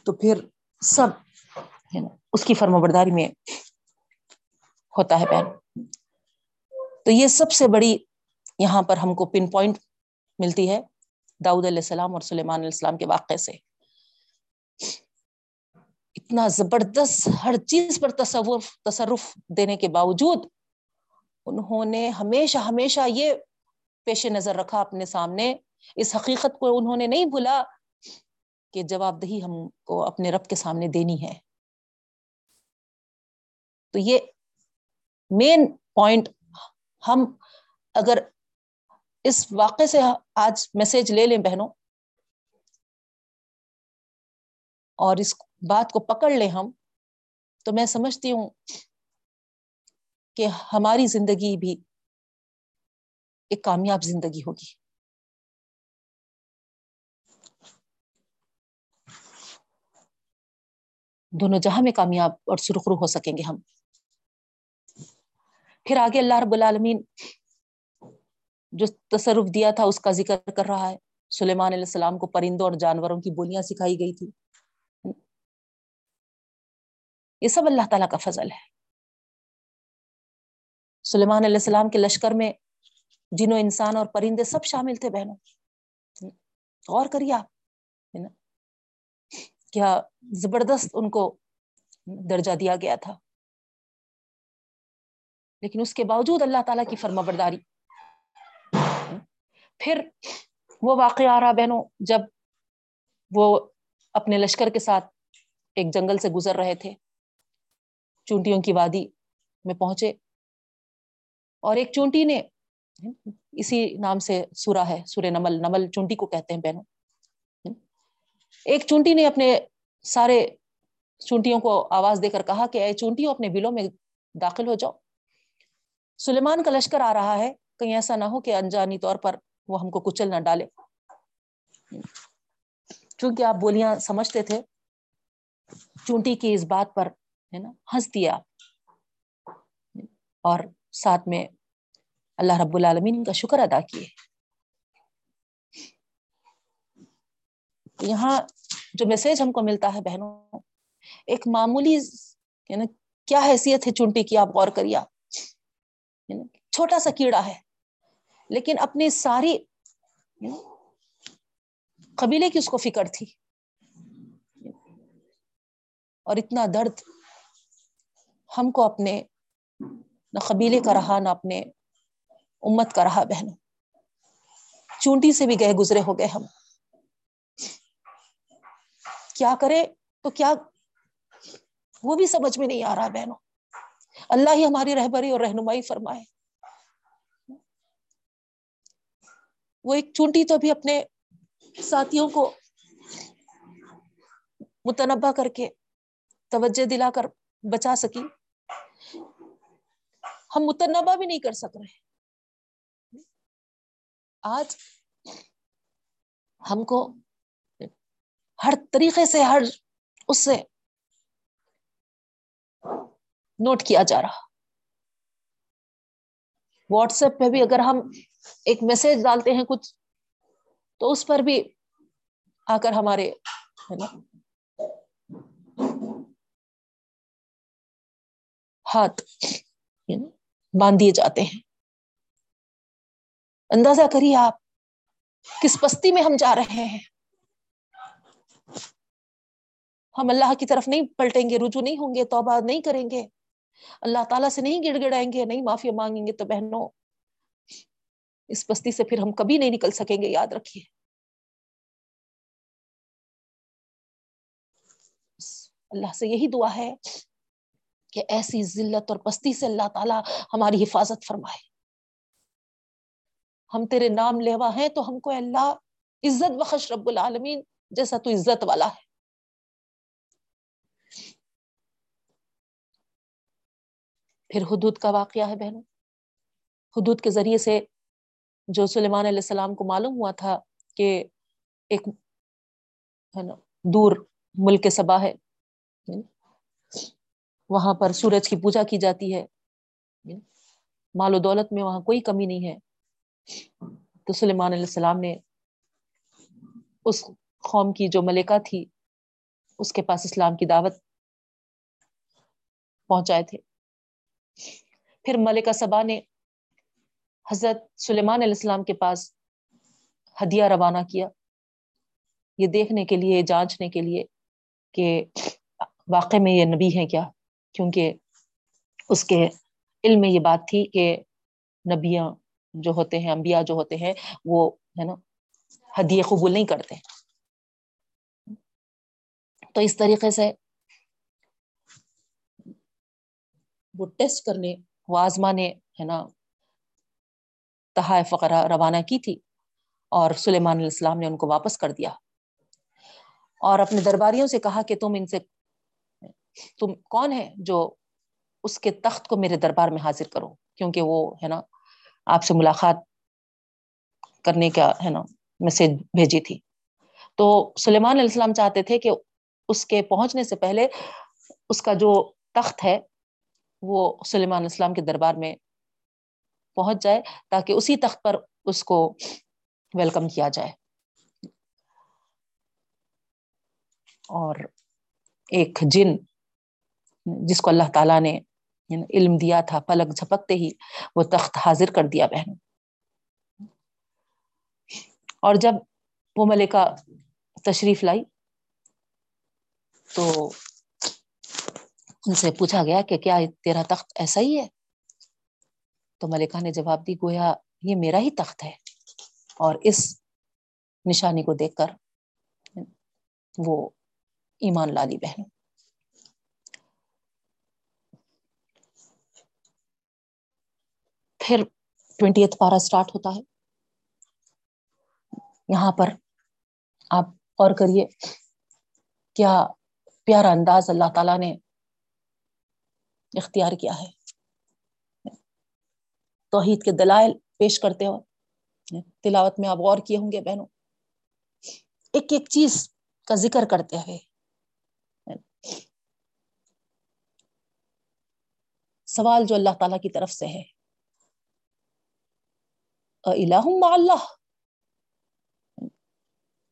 تو پھر سب، ہے نا، اس کی فرم برداری میں ہوتا ہے پہن تو یہ سب سے بڑی یہاں پر ہم کو پن پوائنٹ ملتی ہے داؤد علیہ السلام اور سلیمان علیہ السلام کے واقعے سے۔ اتنا زبردست ہر چیز پر تصور تصرف دینے کے باوجود انہوں نے ہمیشہ ہمیشہ یہ پیش نظر رکھا اپنے سامنے۔ اس حقیقت کو انہوں نے نہیں بھولا کہ جواب دہی ہم کو اپنے رب کے سامنے دینی ہے۔ تو یہ مین پوائنٹ ہم اگر اس واقعے سے آج میسج لے لیں بہنوں اور اس بات کو پکڑ لیں ہم۔ تو میں سمجھتی ہوں کہ ہماری زندگی بھی ایک کامیاب زندگی ہوگی۔ دونوں جہاں میں کامیاب اور سرخرو ہو سکیں گے ہم۔ پھر آگے اللہ رب العالمین جو تصرف دیا تھا اس کا ذکر کر رہا ہے۔ سلیمان علیہ السلام کو پرندوں اور جانوروں کی بولیاں سکھائی گئی تھی۔ یہ سب اللہ تعالیٰ کا فضل ہے۔ سلیمان علیہ السلام کے لشکر میں جنوں انسان اور پرندے سب شامل تھے بہنوں۔ غور کریے آپ۔ کیا زبردست ان کو درجہ دیا گیا تھا۔ لیکن اس کے باوجود اللہ تعالیٰ کی فرما برداری پھر وہ واقع آ رہا بہنوں جب وہ اپنے لشکر کے ساتھ ایک جنگل سے گزر رہے تھے۔ چونٹیوں کی وادی میں پہنچے۔ اور ایک چونٹی نے اسی نام سے سورا ہے، سورہ نمل۔ نمل چونٹی کو کہتے ہیں بہنوں۔ ایک چونٹی نے اپنے سارے چونٹیوں کو آواز دے کر کہا کہ اے چونٹیوں، اپنے بلوں میں داخل ہو جاؤ۔ سلیمان کا لشکر آ رہا ہے۔ کہیں ایسا نہ ہو کہ انجانی طور پر وہ ہم کو کچل نہ ڈالے۔ چونکہ آپ بولیاں سمجھتے تھے، چونٹی کی اس بات پر، ہے نا ہنس دیا اور ساتھ میں اللہ رب العالمین کا شکر ادا کیے۔ یہاں جو میسج ہم کو ملتا ہے بہنوں، ایک معمولی یعنی کیا حیثیت ہے چونٹی کی؟ آپ غور کریے چھوٹا سا کیڑا ہے۔ لیکن اپنی ساری قبیلے کی اس کو فکر تھی. اور اتنا درد ہم کو اپنے نہ قبیلے کا رہا نہ اپنے امت کا رہا بہنوں. چونٹی سے بھی گئے گزرے ہو گئے ہم. کیا کرے تو کیا وہ بھی سمجھ میں نہیں آ رہا بہنوں. اللہ ہی ہماری رہبری اور رہنمائی فرمائے. وہ ایک چونٹی تو بھی اپنے ساتھیوں کو متنبع کر کے توجہ دلا کر بچا سکی ہم متنبع بھی نہیں کر سک رہے۔ آج ہم کو ہر طریقے سے، ہر اس سے نوٹ کیا جا رہا۔ واٹس ایپ پہ بھی اگر ہم ایک میسج ڈالتے ہیں کچھ، تو اس پر بھی آ کر ہمارے ہاتھ باندھ دیے جاتے ہیں۔ اندازہ کریے آپ، کس بستی میں ہم جا رہے ہیں؟ ہم اللہ کی طرف نہیں پلٹیں گے، رجوع نہیں ہوں گے، توبہ نہیں کریں گے۔ اللہ تعالیٰ سے نہیں گڑ گڑائیں گے، نہیں معافی مانگیں گے تو بہنوں اس بستی سے پھر ہم کبھی نہیں نکل سکیں گے، یاد رکھیے۔ اللہ سے یہی دعا ہے کہ ایسی ذلت اور پستی سے اللہ تعالیٰ ہماری حفاظت فرمائے۔ ہم تیرے نام لیوا ہیں تو ہم کو اللہ عزت بخش رب العالمین، جیسا تو عزت والا ہے۔ پھر حدود کا واقعہ ہے بہنوں۔ حدود کے ذریعے سے جو سلیمان علیہ السلام کو معلوم ہوا تھا کہ ایک ہے نا، دور ملک سبا ہے وہاں پر سورج کی پوجا کی جاتی ہے مال و دولت میں وہاں کوئی کمی نہیں ہے۔ تو سلیمان علیہ السلام نے اس قوم کی جو ملکہ تھی، اس کے پاس اسلام کی دعوت پہنچائے تھے۔ پھر ملکہ سبا نے حضرت سلیمان علیہ السلام کے پاس ہدیہ روانہ کیا۔ یہ دیکھنے کے لیے، جانچنے کے لیے کہ واقع میں یہ نبی ہے کیا، کیونکہ اس کے علم میں یہ بات تھی کہ نبیاں جو ہوتے ہیں، انبیاء جو ہوتے ہیں، وہ ہے نا ہدیے قبول نہیں کرتے۔ تو اس طریقے سے وہ ٹیسٹ کرنے، وہ آزمانے، ہے نا تحائف فقرہ روانہ کی تھی اور سلیمان علیہ السلام نے ان کو واپس کر دیا اور اپنے درباریوں سے کہا کہ تم ان سے تم کون ہے جو اس کے تخت کو میرے دربار میں حاضر کرو کیونکہ وہ ہے نا آپ سے ملاقات کرنے کا ہے نا میسج بھیجی تھی۔ تو سلیمان علیہ السلام چاہتے تھے کہ اس کے پہنچنے سے پہلے اس کا جو تخت ہے وہ سلیمان علیہ السلام کے دربار میں پہنچ جائے تاکہ اسی تخت پر اس کو ویلکم کیا جائے۔ اور ایک جن جس کو اللہ تعالیٰ نے علم دیا تھا، پلک جھپکتے ہی وہ تخت حاضر کر دیا بہن اور جب وہ ملکہ تشریف لائی تو ان سے پوچھا گیا کہ کیا تیرا تخت ایسا ہی ہے؟ تو ملکہ نے جواب دی، گویا یہ میرا ہی تخت ہے۔ اور اس نشانی کو دیکھ کر وہ ایمان لالی بہن پھر ٹوینٹی ایتھ پارا اسٹارٹ ہوتا ہے۔ یہاں پر آپ غور کریے، کیا پیارا انداز اللہ تعالی نے اختیار کیا ہے؟ توحید کے دلائل پیش کرتے ہو۔ تلاوت میں آپ غور کیے ہوں گے بہنوں۔ ایک ایک چیز کا ذکر کرتے ہوئے۔ سوال جو اللہ تعالی کی طرف سے ہے۔ اللہ۔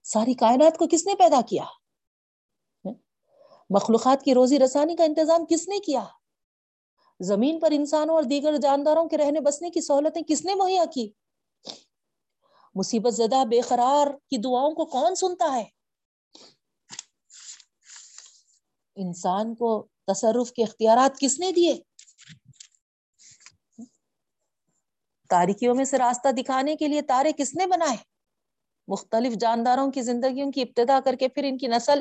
ساری کائنات کو کس نے پیدا کیا؟ مخلوقات کی روزی رسانی کا انتظام کس نے کیا؟ زمین پر انسانوں اور دیگر جانداروں کے رہنے بسنے کی سہولتیں کس نے مہیا کی؟ مصیبت زدہ بے قرار کی دعاؤں کو کون سنتا ہے؟ انسان کو تصرف کے اختیارات کس نے دیے؟ تاریکیوں میں سے راستہ دکھانے کے لیے تارے کس نے بنائے؟ مختلف جانداروں کی زندگیوں کی ابتدا کر کے پھر ان کی نسل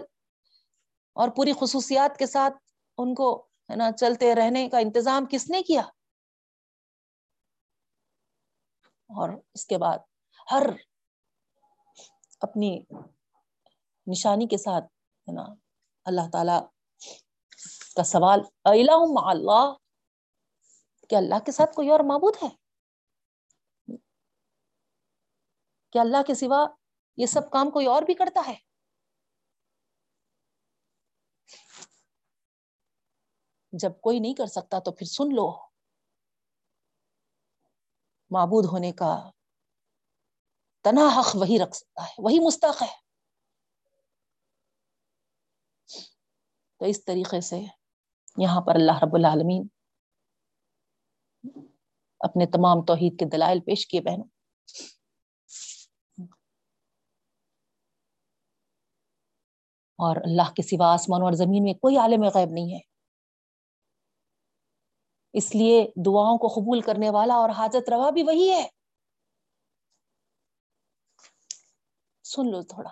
اور پوری خصوصیات کے ساتھ ان کو ہے نا، چلتے رہنے کا انتظام کس نے کیا؟ اور اس کے بعد ہر اپنی نشانی کے ساتھ ہے نا، اللہ تعالی کا سوال اللہ کہ اللہ کے ساتھ کوئی اور معبود ہے؟ کہ اللہ کے سوا یہ سب کام کوئی اور بھی کرتا ہے؟ جب کوئی نہیں کر سکتا تو پھر سن لو۔ معبود ہونے کا تنا حق وہی رکھ سکتا ہے، وہی مستق ہے۔ تو اس طریقے سے یہاں پر اللہ رب العالمین اپنے تمام توحید کے دلائل پیش کیے بہنوں اور اللہ کے سوا آسمان اور زمین میں کوئی عالم غیب نہیں ہے۔ اس لیے دعاؤں کو قبول کرنے والا اور حاجت روا بھی وہی ہے۔ سن لو تھوڑا۔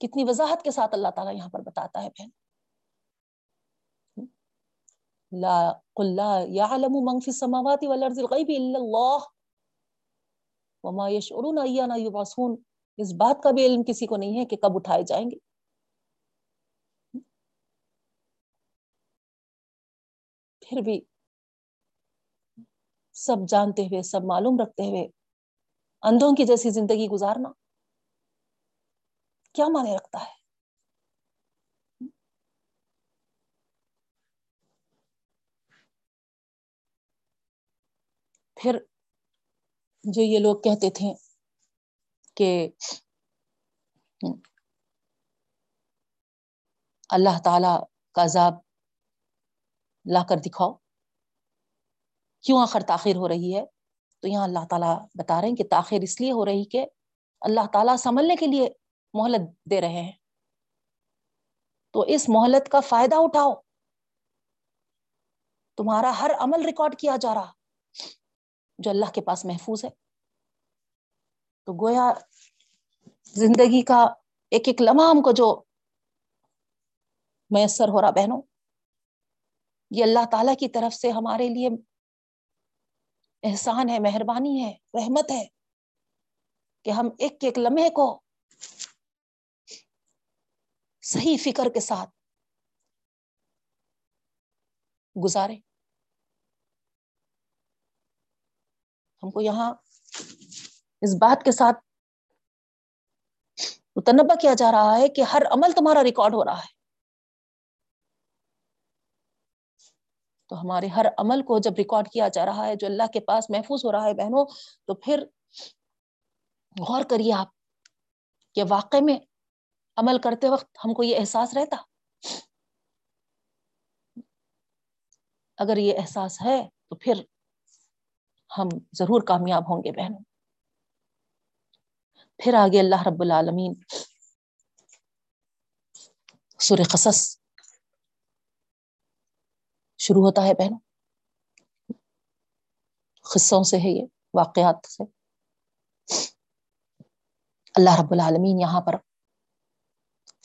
کتنی وضاحت کے ساتھ اللہ تعالیٰ یہاں پر بتاتا ہے بہن۔ لا، قل لا يعلم من في السماوات والارض الغيب الا الله وما يشعرون ايانا يبعثون اس بات کا بھی علم کسی کو نہیں ہے کہ کب اٹھائے جائیں گے۔ پھر بھی سب جانتے ہوئے، سب معلوم رکھتے ہوئے اندھوں کی جیسی زندگی گزارنا کیا مانے رکھتا ہے؟ پھر جو یہ لوگ کہتے تھے کہ اللہ تعالی کا عذاب لا کر دکھاؤ۔ کیوں آخر تاخیر ہو رہی ہے؟ تو یہاں اللہ تعالیٰ بتا رہے ہیں کہ تاخیر اس لیے ہو رہی کہ اللہ تعالیٰ سنبھلنے کے لیے مہلت دے رہے ہیں۔ تو اس مہلت کا فائدہ اٹھاؤ۔ تمہارا ہر عمل ریکارڈ کیا جا رہا، جو اللہ کے پاس محفوظ ہے۔ تو گویا زندگی کا ایک ایک لمحہ ہم کو جو میسر ہو رہا، بہنوں یہ اللہ تعالی کی طرف سے ہمارے لیے احسان ہے، مہربانی ہے، رحمت ہے کہ ہم ایک ایک لمحے کو صحیح فکر کے ساتھ گزارے ہم کو یہاں اس بات کے ساتھ متنبع کیا جا رہا ہے کہ ہر عمل تمہارا ریکارڈ ہو رہا ہے۔ تو ہمارے ہر عمل کو جب ریکارڈ کیا جا رہا ہے، جو اللہ کے پاس محفوظ ہو رہا ہے بہنوں، تو پھر غور کریے آپ کہ واقع میں عمل کرتے وقت ہم کو یہ احساس رہتا؟ اگر یہ احساس ہے تو پھر ہم ضرور کامیاب ہوں گے بہنوں۔ پھر آگے اللہ رب العالمین سور قصص شروع ہوتا ہے بہنوں۔ قصوں سے ہے یہ، واقعات سے۔ اللہ رب العالمین یہاں پر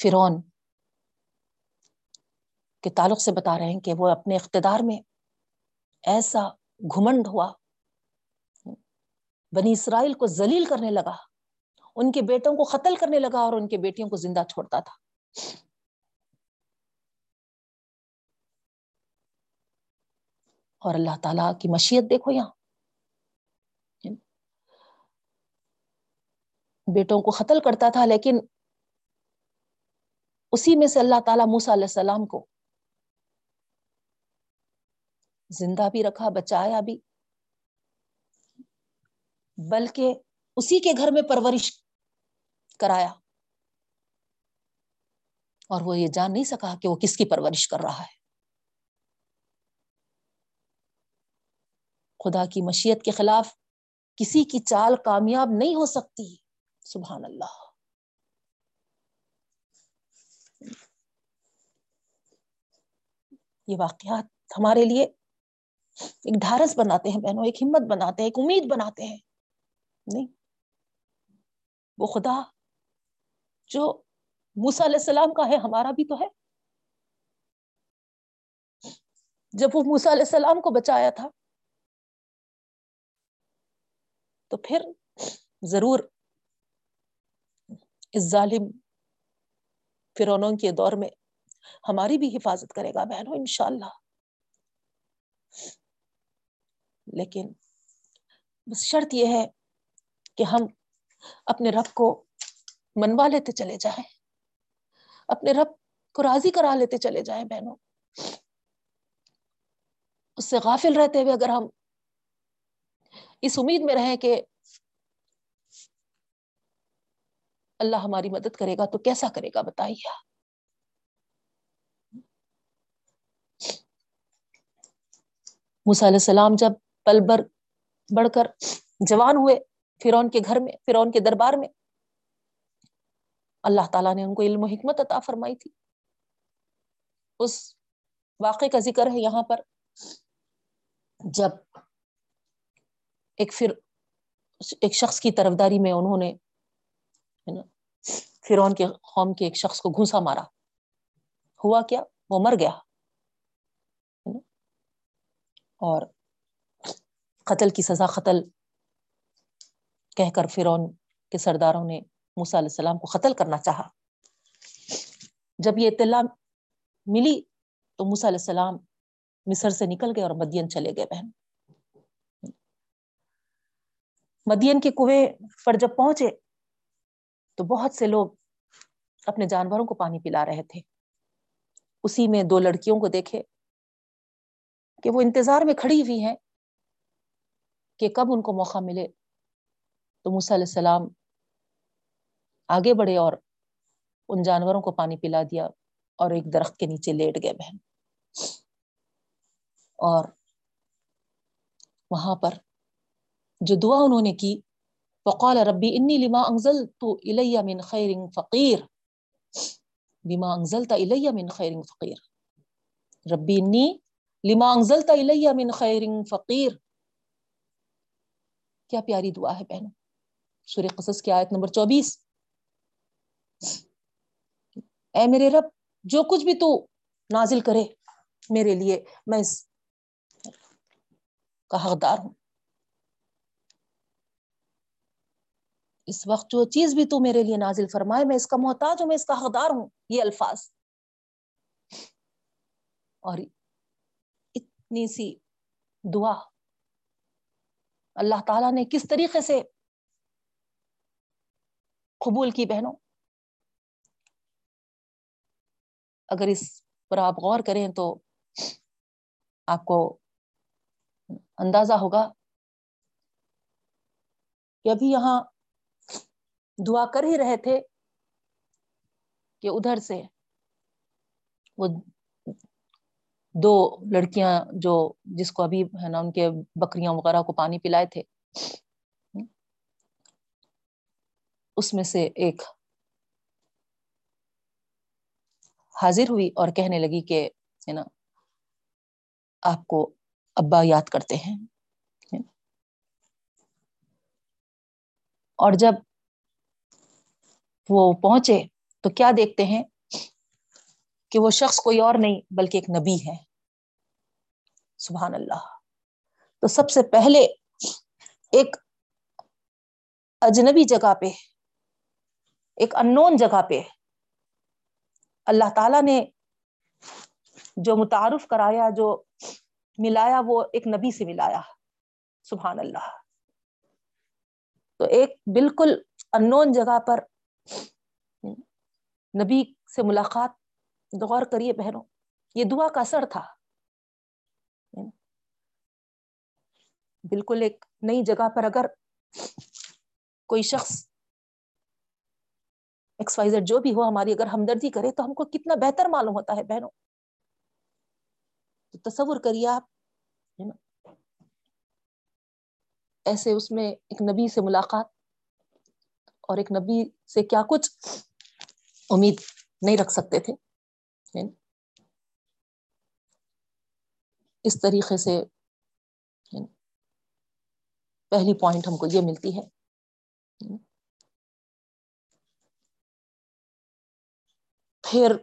فرون کے تعلق سے بتا رہے ہیں کہ وہ اپنے اقتدار میں ایسا گھمنڈ ہوا، بنی اسرائیل کو ذلیل کرنے لگا، ان کے بیٹوں کو قتل کرنے لگا اور ان کے بیٹیوں کو زندہ چھوڑتا تھا۔ اور اللہ تعالی کی مشیت دیکھو یہاں۔ جی۔ بیٹوں کو قتل کرتا تھا لیکن اسی میں سے اللہ تعالیٰ موسا علیہ السلام کو زندہ بھی رکھا، بچایا بھی۔ بلکہ اسی کے گھر میں پرورش کرایا۔ اور وہ یہ جان نہیں سکا کہ وہ کس کی پرورش کر رہا ہے۔ خدا کی مشیت کے خلاف کسی کی چال کامیاب نہیں ہو سکتی۔ سبحان اللہ۔ یہ واقعات ہمارے لیے ایک ڈھارس بناتے ہیں بہنوں، ایک ہمت بناتے ہیں، ایک امید بناتے ہیں۔ نہیں، وہ خدا جو موسا علیہ السلام کا ہے، ہمارا بھی تو ہے۔ جب وہ موسا علیہ السلام کو بچایا تھا تو پھر ضرور اس ظالم فرونوں کے دور میں ہماری بھی حفاظت کرے گا بہنوں، انشاءاللہ۔ لیکن بس شرط یہ ہے کہ ہم اپنے رب کو منوا لیتے چلے جائیں۔ اپنے رب کو راضی کرا لیتے چلے جائیں بہنوں۔ اس سے غافل رہتے ہوئے اگر ہم اس امید میں رہیں کہ اللہ ہماری مدد کرے گا تو کیسا کرے گا بتائیے موسیٰ علیہ السلام جب پل بر بڑھ کر جوان ہوئے فرون کے گھر میں فرون کے دربار میں، اللہ تعالیٰ نے ان کو علم و حکمت عطا فرمائی تھی۔ اس واقعے کا ذکر ہے یہاں پر۔ جب ایک پھر ایک شخص کی طرفداری میں انہوں نے فرون کے قوم کے ایک شخص کو گھوسا مارا۔ ہوا کیا؟ وہ مر گیا۔ اور قتل کی سزا قتل کہہ کر فرون کے سرداروں نے موسا علیہ السلام کو قتل کرنا چاہا۔ جب یہ اطلاع ملی تو موسا علیہ السلام مصر سے نکل گئے اور مدین چلے گئے بہن۔ مدین کے کنویں پر جب پہنچے تو بہت سے لوگ اپنے جانوروں کو پانی پلا رہے تھے۔ اسی میں دو لڑکیوں کو دیکھے کہ وہ انتظار میں کھڑی ہوئی ہیں کہ کب ان کو موقع ملے۔ تو موسیٰ علیہ السلام آگے بڑھے اور ان جانوروں کو پانی پلا دیا اور ایک درخت کے نیچے لیٹ گئے بہن۔ اور وہاں پر جو دعا انہوں نے کی، وقال ربی انی لما انزلت الی من خیر فقیر۔ بما انزلت الی من خیر فقیر۔ ربی انی لما انزلت الی من خیر فقیر۔ کیا پیاری دعا ہے بہنوں۔ سورہ قصص کی آیت نمبر چوبیس۔ اے میرے رب، جو کچھ بھی تو نازل کرے میرے لیے، میں اس کا حقدار ہوں۔ اس وقت جو چیز بھی تو میرے لیے نازل فرمائے، میں اس کا محتاج ہوں، میں اس کا حقدار ہوں، یہ الفاظ۔ اور اتنی سی دعا۔ اللہ تعالیٰ نے کس طریقے سے قبول کی بہنوں؟ اگر اس پر آپ غور کریں تو آپ کو اندازہ ہوگا کہ ابھی یہاں دعا کر ہی رہے تھے کہ ادھر سے وہ دو لڑکیاں جو جس کو ابھی ہے نا ان کے بکریاں وغیرہ کو پانی پلائے تھے، اس میں سے ایک حاضر ہوئی اور کہنے لگی کہ ہے نا، آپ کو ابا یاد کرتے ہیں۔ اور جب وہ پہنچے تو کیا دیکھتے ہیں کہ وہ شخص کوئی اور نہیں بلکہ ایک نبی ہے۔ سبحان اللہ۔ تو سب سے پہلے ایک اجنبی جگہ پہ، ایک انون جگہ پہ اللہ تعالی نے جو متعارف کرایا، جو ملایا، وہ ایک نبی سے ملایا۔ سبحان اللہ۔ تو ایک بالکل انون جگہ پر نبی سے ملاقات غور کریے بہنوں، یہ دعا کا اثر تھا۔ بالکل ایک نئی جگہ پر اگر کوئی شخص ایکسوائزر جو بھی ہو ہماری اگر ہمدردی کرے تو ہم کو کتنا بہتر معلوم ہوتا ہے بہنوں۔ تو تصور کریے آپ ایسے اس میں ایک نبی سے ملاقات اور ایک نبی سے کیا کچھ امید نہیں رکھ سکتے تھے۔ یعنی اس طریقے سے یعنی پہلی پوائنٹ ہم کو یہ ملتی ہے۔ پھر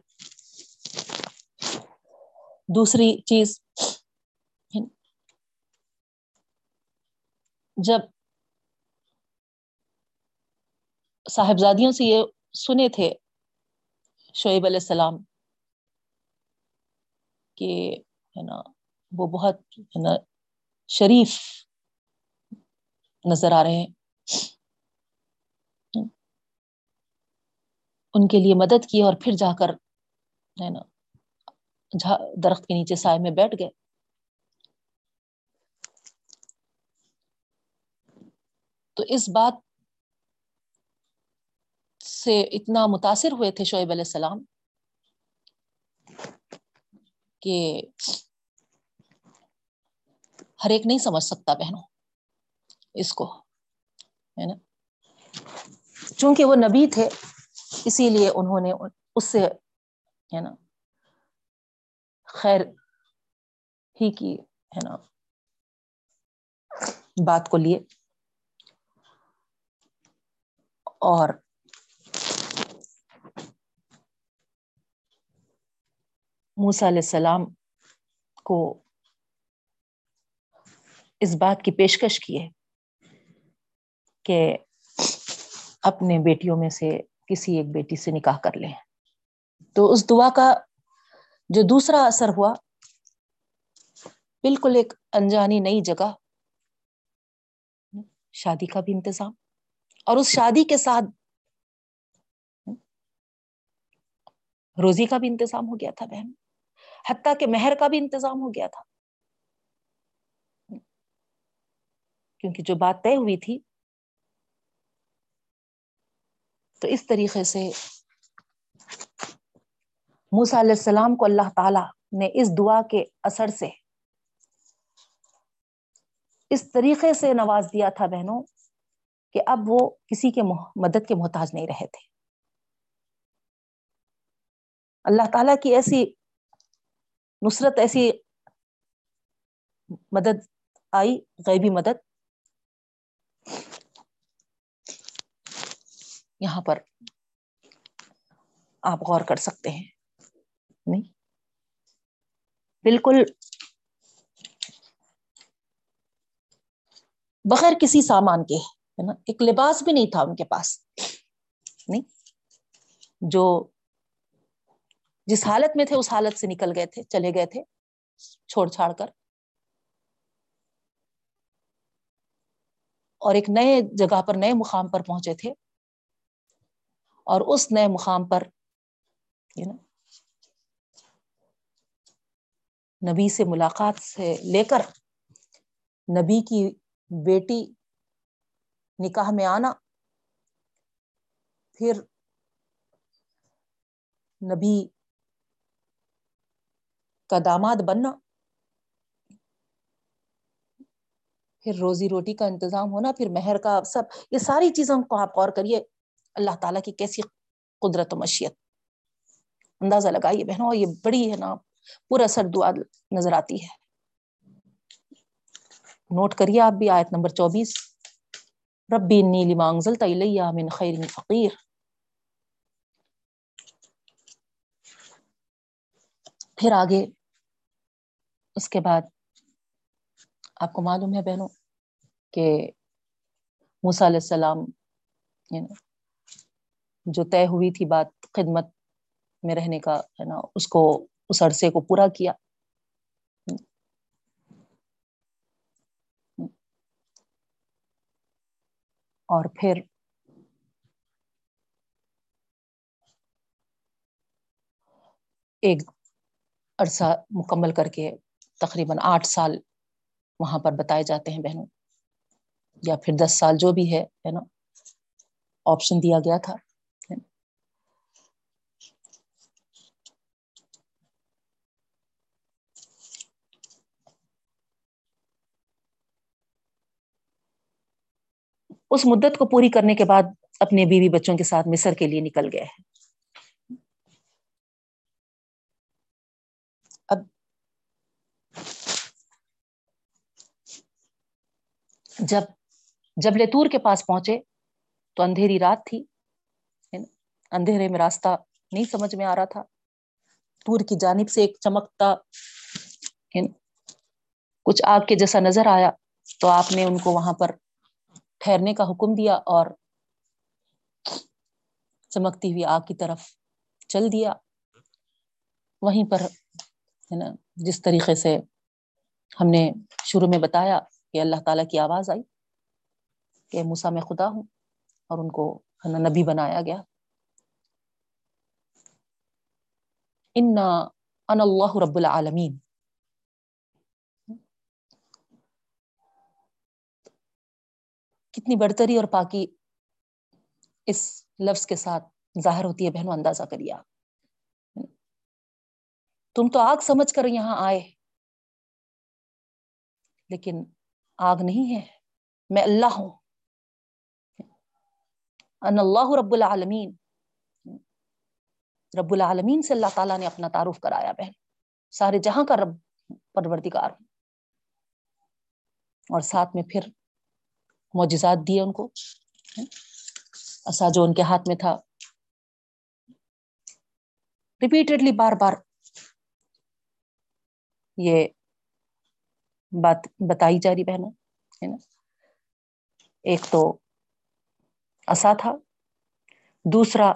دوسری چیز یعنی جب صاحبزادیوں سے یہ سنے تھے شعیب علیہ السلام کہ ہے نا، وہ بہت ہے نا شریف نظر آ رہے ہیں۔ ان کے لیے مدد کی اور پھر جا کر ہے نا درخت کے نیچے سائے میں بیٹھ گئے۔ تو اس بات سے اتنا متاثر ہوئے تھے شعیب علیہ السلام کہ ہر ایک نہیں سمجھ سکتا بہنوں اس کو، ہے نا؟ چونکہ وہ نبی تھے، اسی لیے انہوں نے اس سے، ہے نا، خیر ہی کی، ہے نا، بات کو لیے۔ اور موسا علیہ السلام کو اس بات کی پیشکش کی ہے کہ اپنے بیٹیوں میں سے کسی ایک بیٹی سے نکاح کر لیں۔ تو اس دعا کا جو دوسرا اثر ہوا، بالکل ایک انجانی نئی جگہ، شادی کا بھی انتظام۔ اور اس شادی کے ساتھ روزی کا بھی انتظام ہو گیا تھا بہن۔ حتیٰ کہ مہر کا بھی انتظام ہو گیا تھا۔ کیونکہ جو بات طے ہوئی تھی، تو اس طریقے سے موسا علیہ السلام کو اللہ تعالی نے اس دعا کے اثر سے اس طریقے سے نواز دیا تھا بہنوں کہ اب وہ کسی کے مدد کے محتاج نہیں رہے تھے۔ اللہ تعالی کی ایسی نصرت ایسی مدد آئی، غیبی مدد۔ یہاں پر آپ غور کر سکتے ہیں۔ نہیں؟ بالکل۔ بغیر کسی سامان کے، ہے نا؟ ایک لباس بھی نہیں تھا ان کے پاس۔ نہیں؟ جو جس حالت میں تھے، اس حالت سے نکل گئے تھے، چلے گئے تھے، چھوڑ چھاڑ کر۔ اور ایک نئے جگہ پر، نئے مقام پر پہنچے تھے۔ اور اس نئے مقام پر نبی سے ملاقات سے لے کر نبی کی بیٹی نکاح میں آنا، پھر نبی کا داماد بننا۔ پھر روزی روٹی کا انتظام ہونا، پھر مہر کا سب، یہ ساری چیزوں کو آپ غور کریے۔ اللہ تعالیٰ کی کیسی قدرت و مشیت۔ اندازہ لگائیے بہنوں، یہ بڑی ہے نا، پورا سر دعا نظر آتی ہے۔ نوٹ کریے آپ بھی آیت نمبر چوبیس۔ ربی نیلی مانگزل تلیہ من خیر فقیر۔ پھر آگے اس کے بعد آپ کو معلوم ہے بہنوں کہ موسیٰ علیہ السلام جو طے ہوئی تھی بات خدمت میں رہنے کا، ہے نا، اس کو، اس عرصے کو پورا کیا۔ اور پھر ایک عرصہ مکمل کر کے تقریباً آٹھ سال وہاں پر بتائے جاتے ہیں بہنوں، یا پھر دس سال جو بھی ہے نا؟ آپشن دیا گیا تھا۔ اس مدت کو پوری کرنے کے بعد اپنے بیوی بچوں کے ساتھ مصر کے لیے نکل گئے۔ ہیں اب جب جب لتور کے پاس پہنچے تو اندھیری رات تھی اندھیرے میں راستہ نہیں سمجھ میں آ رہا تھا۔ تور کی جانب سے ایک چمکتا کچھ آگ کے جیسا نظر آیا تو آپ نے ان کو وہاں پر ٹھہرنے کا حکم دیا اور چمکتی ہوئی آگ کی طرف چل دیا۔ وہیں پر، ہے نا، جس طریقے سے ہم نے شروع میں بتایا کہ اللہ تعالیٰ کی آواز آئی کہ موسا میں خدا ہوں اور ان کو نبی بنایا گیا۔ ان ان اللہ رب العالمین کتنی برتری اور پاکی اس لفظ کے ساتھ ظاہر ہوتی ہے، بہنوں، اندازہ کریے آپ۔ تم تو آگ سمجھ کر یہاں آئے، لیکن آگ نہیں ہے۔ میں اللہ ہوں۔ ان اللہ رب العالمین۔ رب العالمین سے اللہ تعالیٰ نے اپنا تعارف کرایا بہن۔ سارے جہاں کا رب پروردگار۔ ہوں اور ساتھ میں پھر معجزات دیے ان کو۔ ایسا جو ان کے ہاتھ میں تھا۔ ریپیٹڈلی بار بار یہ بات بتائی جا رہی بہنوں ہے نا؟ ایک تو اصا تھا، دوسرا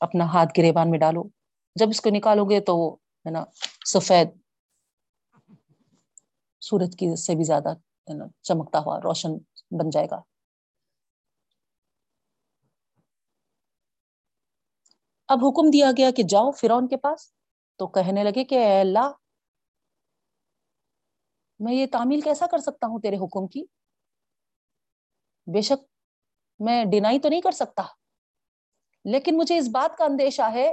اپنا ہاتھ گریبان میں ڈالو، جب اس کو نکالو گے تو وہ، ہے نا، سفید سورج کی سے بھی زیادہ، ہے نا، چمکتا ہوا روشن بن جائے گا۔ اب حکم دیا گیا کہ جاؤ فرون کے پاس، تو کہنے لگے کہ اے اللہ میں یہ تعمیل کیسا کر سکتا ہوں تیرے حکم کی؟ بے شک میں ڈینائی تو نہیں کر سکتا۔ لیکن مجھے اس بات کا اندیشہ ہے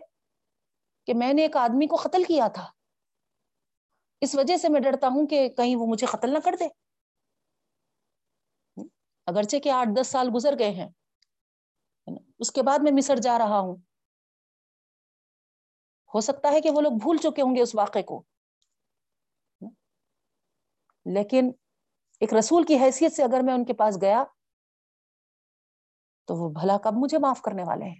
کہ میں نے ایک آدمی کو قتل کیا تھا۔ اس وجہ سے میں ڈرتا ہوں کہ کہیں وہ مجھے قتل نہ کر دے۔ اگرچہ کہ آٹھ دس سال گزر گئے ہیں۔ اس کے بعد میں مصر جا رہا ہوں۔ ہو سکتا ہے کہ وہ لوگ بھول چکے ہوں گے اس واقعے کو۔ لیکن ایک رسول کی حیثیت سے اگر میں ان کے پاس گیا تو وہ بھلا کب مجھے معاف کرنے والے ہیں؟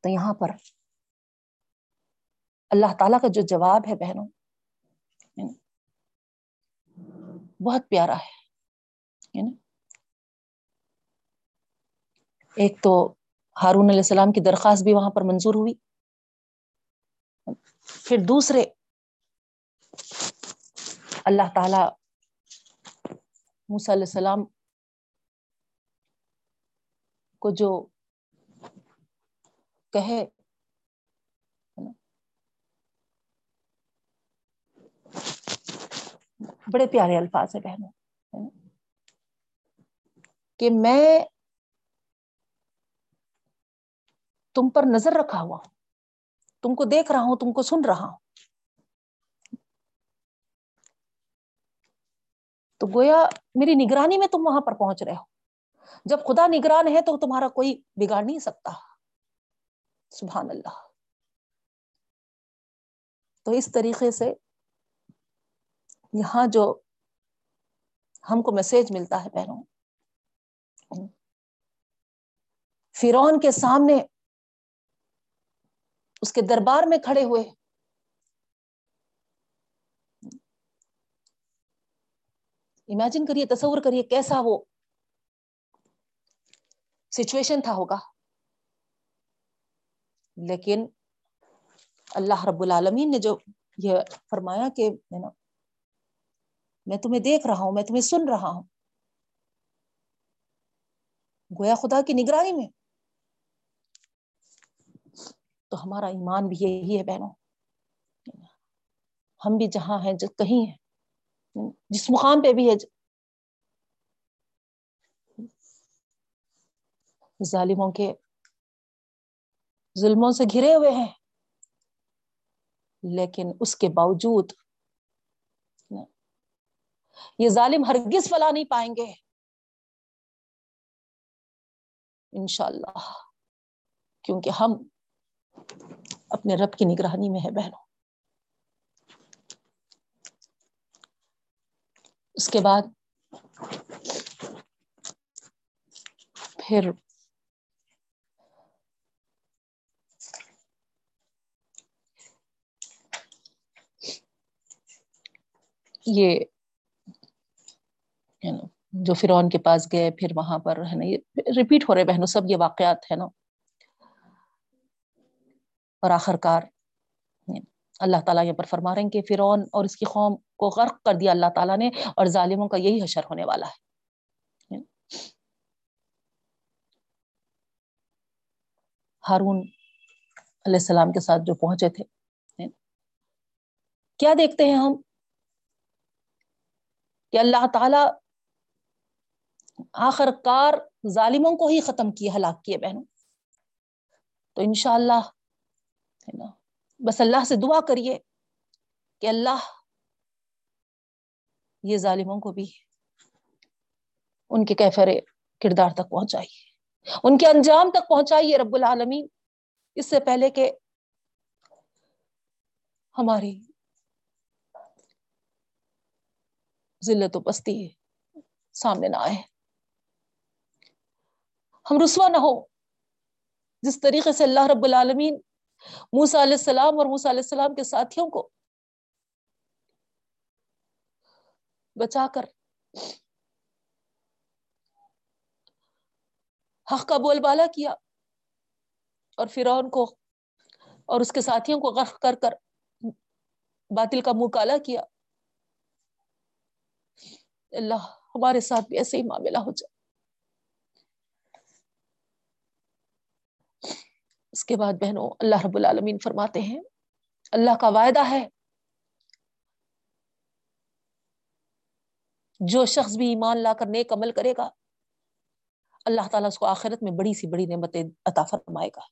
تو یہاں پر اللہ تعالیٰ کا جو جواب ہے بہنوں، بہت پیارا ہے ایک تو ہارون علیہ السلام کی درخواست بھی وہاں پر منظور ہوئی۔ پھر دوسرے اللہ تعالی موسیٰ علیہ السلام کو جو کہے، بڑے پیارے الفاظ ہے بہنوں کہ میں تم پر نظر رکھا ہوا ہوں۔ تم کو دیکھ رہا ہوں، تم کو سن رہا ہوں۔ تو گویا میری نگرانی میں تم وہاں پر پہنچ رہے ہو۔ جب خدا نگران ہے تو تمہارا کوئی بگاڑ نہیں سکتا۔ سبحان اللہ۔ تو اس طریقے سے یہاں جو ہم کو میسج ملتا ہے بہنوں فرون کے سامنے اس کے دربار میں کھڑے ہوئے۔ امیجن کریے، تصور کریے کیسا وہ سچویشن تھا ہوگا۔ لیکن اللہ رب العالمین نے جو یہ فرمایا کہ میں تمہیں دیکھ رہا ہوں، میں تمہیں سن رہا ہوں۔ گویا خدا کی نگرانی میں۔ تو ہمارا ایمان بھی یہی ہے بہنوں۔ ہم بھی جہاں ہیں کہیں ہیں، جس مقام پہ بھی ہے۔ ظالموں کے ظلموں سے گھرے ہوئے ہیں، لیکن اس کے باوجود یہ ظالم ہرگز فلا نہیں پائیں گے۔ انشاءاللہ، کیونکہ ہم اپنے رب کی نگرانی میں ہے بہنوں۔ اس کے بعد پھر یہ جو فرعون کے پاس گئے، پھر وہاں پر، ہے نا، یہ ریپیٹ ہو رہے بہنوں، سب یہ واقعات ہے نا۔ اور آخر کار یعنی اللہ تعالیٰ یہاں پر فرما رہے ہیں کہ فرعون اور اس کی قوم کو غرق کر دیا اللہ تعالیٰ نے اور ظالموں کا یہی حشر ہونے والا ہے۔ یعنی ہارون علیہ السلام کے ساتھ جو پہنچے تھے یعنی کیا دیکھتے ہیں ہم؟ کہ اللہ تعالی آخر کار ظالموں کو ہی ختم کیے، ہلاک کیے بہنوں۔ تو انشاءاللہ اللہ بس اللہ سے دعا کریے کہ اللہ یہ ظالموں کو بھی ان کے کیفر کردار تک پہنچائیے ان کے انجام تک پہنچائیے رب العالمین۔ اس سے پہلے کہ ہماری ذلت و پستی سامنے نہ آئے۔ ہم رسوا نہ ہو جس طریقے سے اللہ رب العالمین موسا علیہ السلام اور موسا علیہ السلام کے ساتھیوں کو بچا کر حق کا بول بالا کیا اور فرعون کو اور اس کے ساتھیوں کو غرق کر کر باطل کا منہ کالا کیا۔ اللہ ہمارے ساتھ بھی ایسے ہی معاملہ ہو جائے۔ اس کے بعد بہنوں، اللہ رب العالمین فرماتے ہیں، اللہ کا وعدہ ہے جو شخص بھی ایمان لا کر نیک عمل کرے گا، اللہ تعالیٰ اس کو آخرت میں بڑی سی بڑی نعمتیں عطا فرمائے گا۔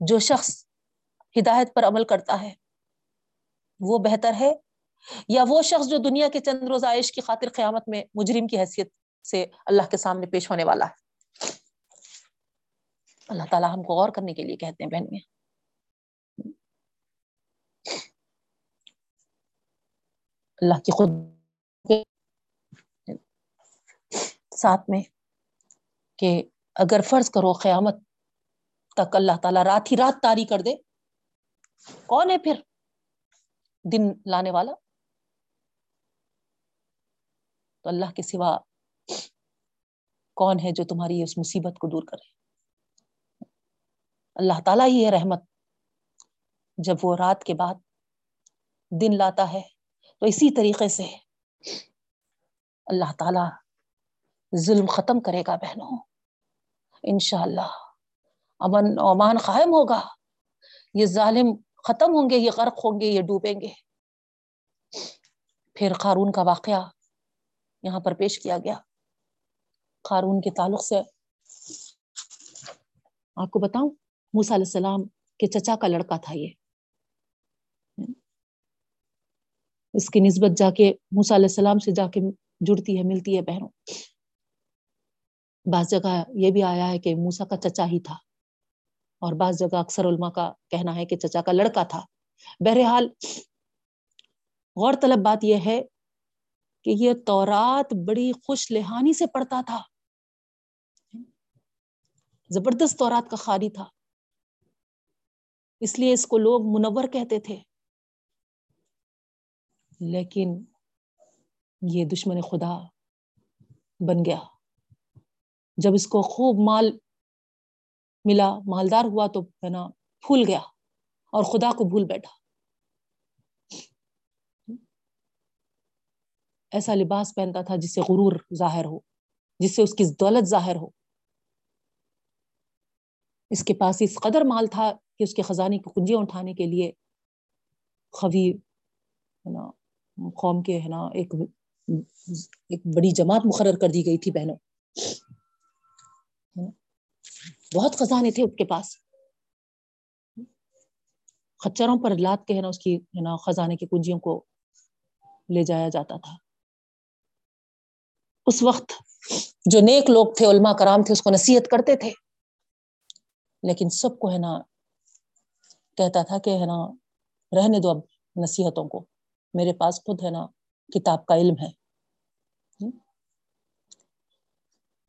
جو شخص ہدایت پر عمل کرتا ہے، وہ بہتر ہے، یا وہ شخص جو دنیا کے چند روزائش کی خاطر قیامت میں مجرم کی حیثیت سے اللہ کے سامنے پیش ہونے والا ہے؟ اللہ تعالیٰ ہم کو غور کرنے کے لیے کہتے ہیں بہن میں اللہ کی خود ساتھ میں کہ اگر فرض کرو قیامت تک اللہ تعالیٰ رات ہی رات تاری کر دے، کون ہے پھر دن لانے والا؟ تو اللہ کے سوا کون ہے جو تمہاری اس مصیبت کو دور کرے؟ اللہ تعالیٰ ہی ہے رحمت۔ جب وہ رات کے بعد دن لاتا ہے تو اسی طریقے سے اللہ تعالی ظلم ختم کرے گا بہنوں۔ انشاءاللہ امن امان قائم ہوگا۔ یہ ظالم ختم ہوں گے، یہ غرق ہوں گے، یہ ڈوبیں گے۔ پھر قارون کا واقعہ یہاں پر پیش کیا گیا۔ قارون کے تعلق سے آپ کو بتاؤں موسیٰ علیہ السلام کے چچا کا لڑکا تھا یہ۔ اس کی نسبت جا کے موسیٰ علیہ السلام سے جا کے جڑتی ہے، ملتی ہے بہنوں۔ بعض جگہ یہ بھی آیا ہے کہ موسا کا چچا ہی تھا۔ اور بعض جگہ اکثر علماء کا کہنا ہے کہ چچا کا لڑکا تھا۔ بہرحال، غور طلب بات یہ ہے کہ یہ تورات بڑی خوش لہانی سے پڑھتا تھا۔ زبردست تورات کا خالی تھا۔ اس لیے اس کو لوگ منور کہتے تھے۔ لیکن یہ دشمن خدا بن گیا۔ جب اس کو خوب مال ملا، مالدار ہوا تو ہے نا، پھول گیا اور خدا کو بھول بیٹھا۔ ایسا لباس پہنتا تھا جس سے غرور ظاہر ہو، جس سے اس کی دولت ظاہر ہو۔ اس کے پاس اس قدر مال تھا کہ اس کے خزانے کی کنجیاں اٹھانے کے لیے خوی ہے نا، قوم کے، ہے نا، ایک ایک بڑی جماعت مقرر کر دی گئی تھی بہنوں۔ بہت خزانے تھے اس کے پاس۔ خچروں پر لاد کے، ہے نا، اس کی، ہے نا، خزانے کی کنجیوں کو لے جایا جاتا تھا۔ اس وقت جو نیک لوگ تھے، علماء کرام تھے، اس کو نصیحت کرتے تھے۔ لیکن سب کو، ہے نا کہتا تھا کہ ہے نا، رہنے دو اب نصیحتوں کو۔ میرے پاس خود ہے نا کتاب کا علم ہے۔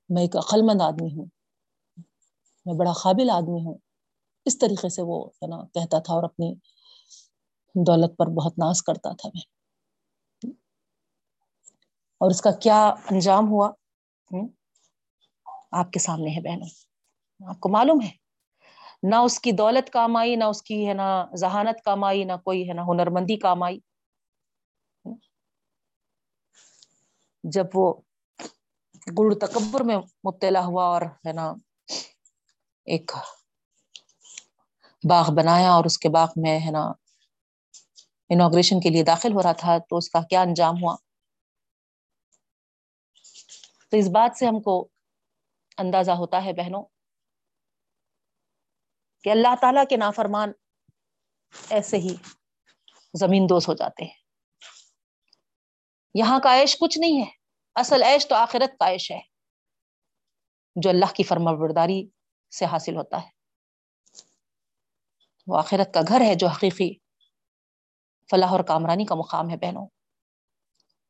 میں ایک عقل مند آدمی ہوں۔ میں بڑا قابل آدمی ہوں۔ اس طریقے سے وہ ہے نا کہتا تھا اور اپنی دولت پر بہت ناز کرتا تھا میں۔ اور اس کا کیا انجام ہوا؟ آپ کے سامنے ہے بہنوں۔ آپ کو معلوم ہے نہ اس کی دولت کام آئی، نہ اس کی ہے نا ذہانت کام آئی، نہ کوئی ہے نا ہنرمندی کام آئی۔ جب وہ گڑ تکبر میں مبتلا ہوا اور ہے نا ایک باغ بنایا اور اس کے باغ میں ہے نا انوگریشن کے لیے داخل ہو رہا تھا، تو اس کا کیا انجام ہوا؟ تو اس بات سے ہم کو اندازہ ہوتا ہے بہنوں کہ اللہ تعالی کے نافرمان ایسے ہی زمین دوست ہو جاتے ہیں۔ یہاں کا عیش کچھ نہیں ہے۔ اصل عیش تو آخرت کا عیش ہے۔ جو اللہ کی فرما برداری سے حاصل ہوتا ہے۔ وہ آخرت کا گھر ہے جو حقیقی فلاح اور کامرانی کا مقام ہے، بہنوں۔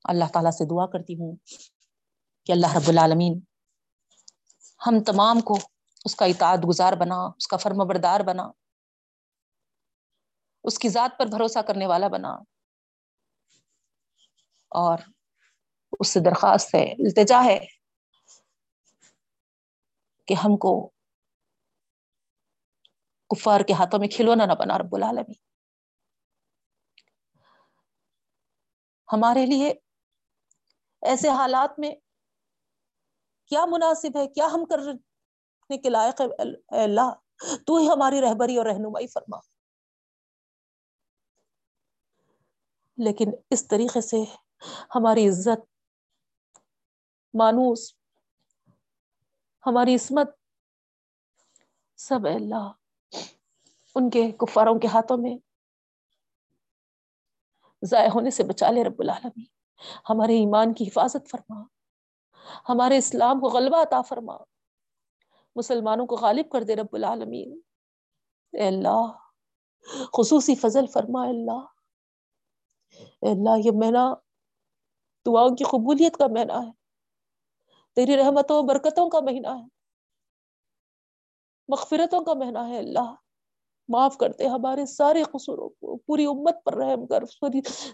اللہ تعالیٰ سے دعا کرتی ہوں کہ اللہ رب العالمین ہم تمام کو اس کا اطاعت گزار بنا، اس کا فرم بردار بنا، اس کی ذات پر بھروسہ کرنے والا بنا۔ اور اس سے درخواست ہے، التجا ہے کہ ہم کو کفار کے ہاتھوں میں کھلونا نہ بنا، رب العالمین۔ ہمارے لیے ایسے حالات میں کیا مناسب ہے، کیا ہم کر کرنے کے لائق ہے۔ اللہ، تو ہی ہماری رہبری اور رہنمائی فرما۔ لیکن اس طریقے سے ہماری عزت، مانوس، ہماری عصمت، سب اللہ، ان کے کفاروں کے ہاتھوں میں ضائع ہونے سے بچا لے رب العالمین۔ ہمارے ایمان کی حفاظت فرما۔ ہمارے اسلام کو غلبہ عطا فرما۔ مسلمانوں کو غالب کر دے رب العالمین۔ اے اللہ، خصوصی فضل فرما اللہ۔ اے اللہ، یہ مہینہ دعاؤں کی قبولیت کا مہینہ ہے۔ تیری رحمتوں برکتوں کا مہینہ ہے۔ مغفرتوں کا مہینہ ہے اللہ۔ معاف کرتے ہمارے سارے قصوروں کو، پوری امت پر رحم کر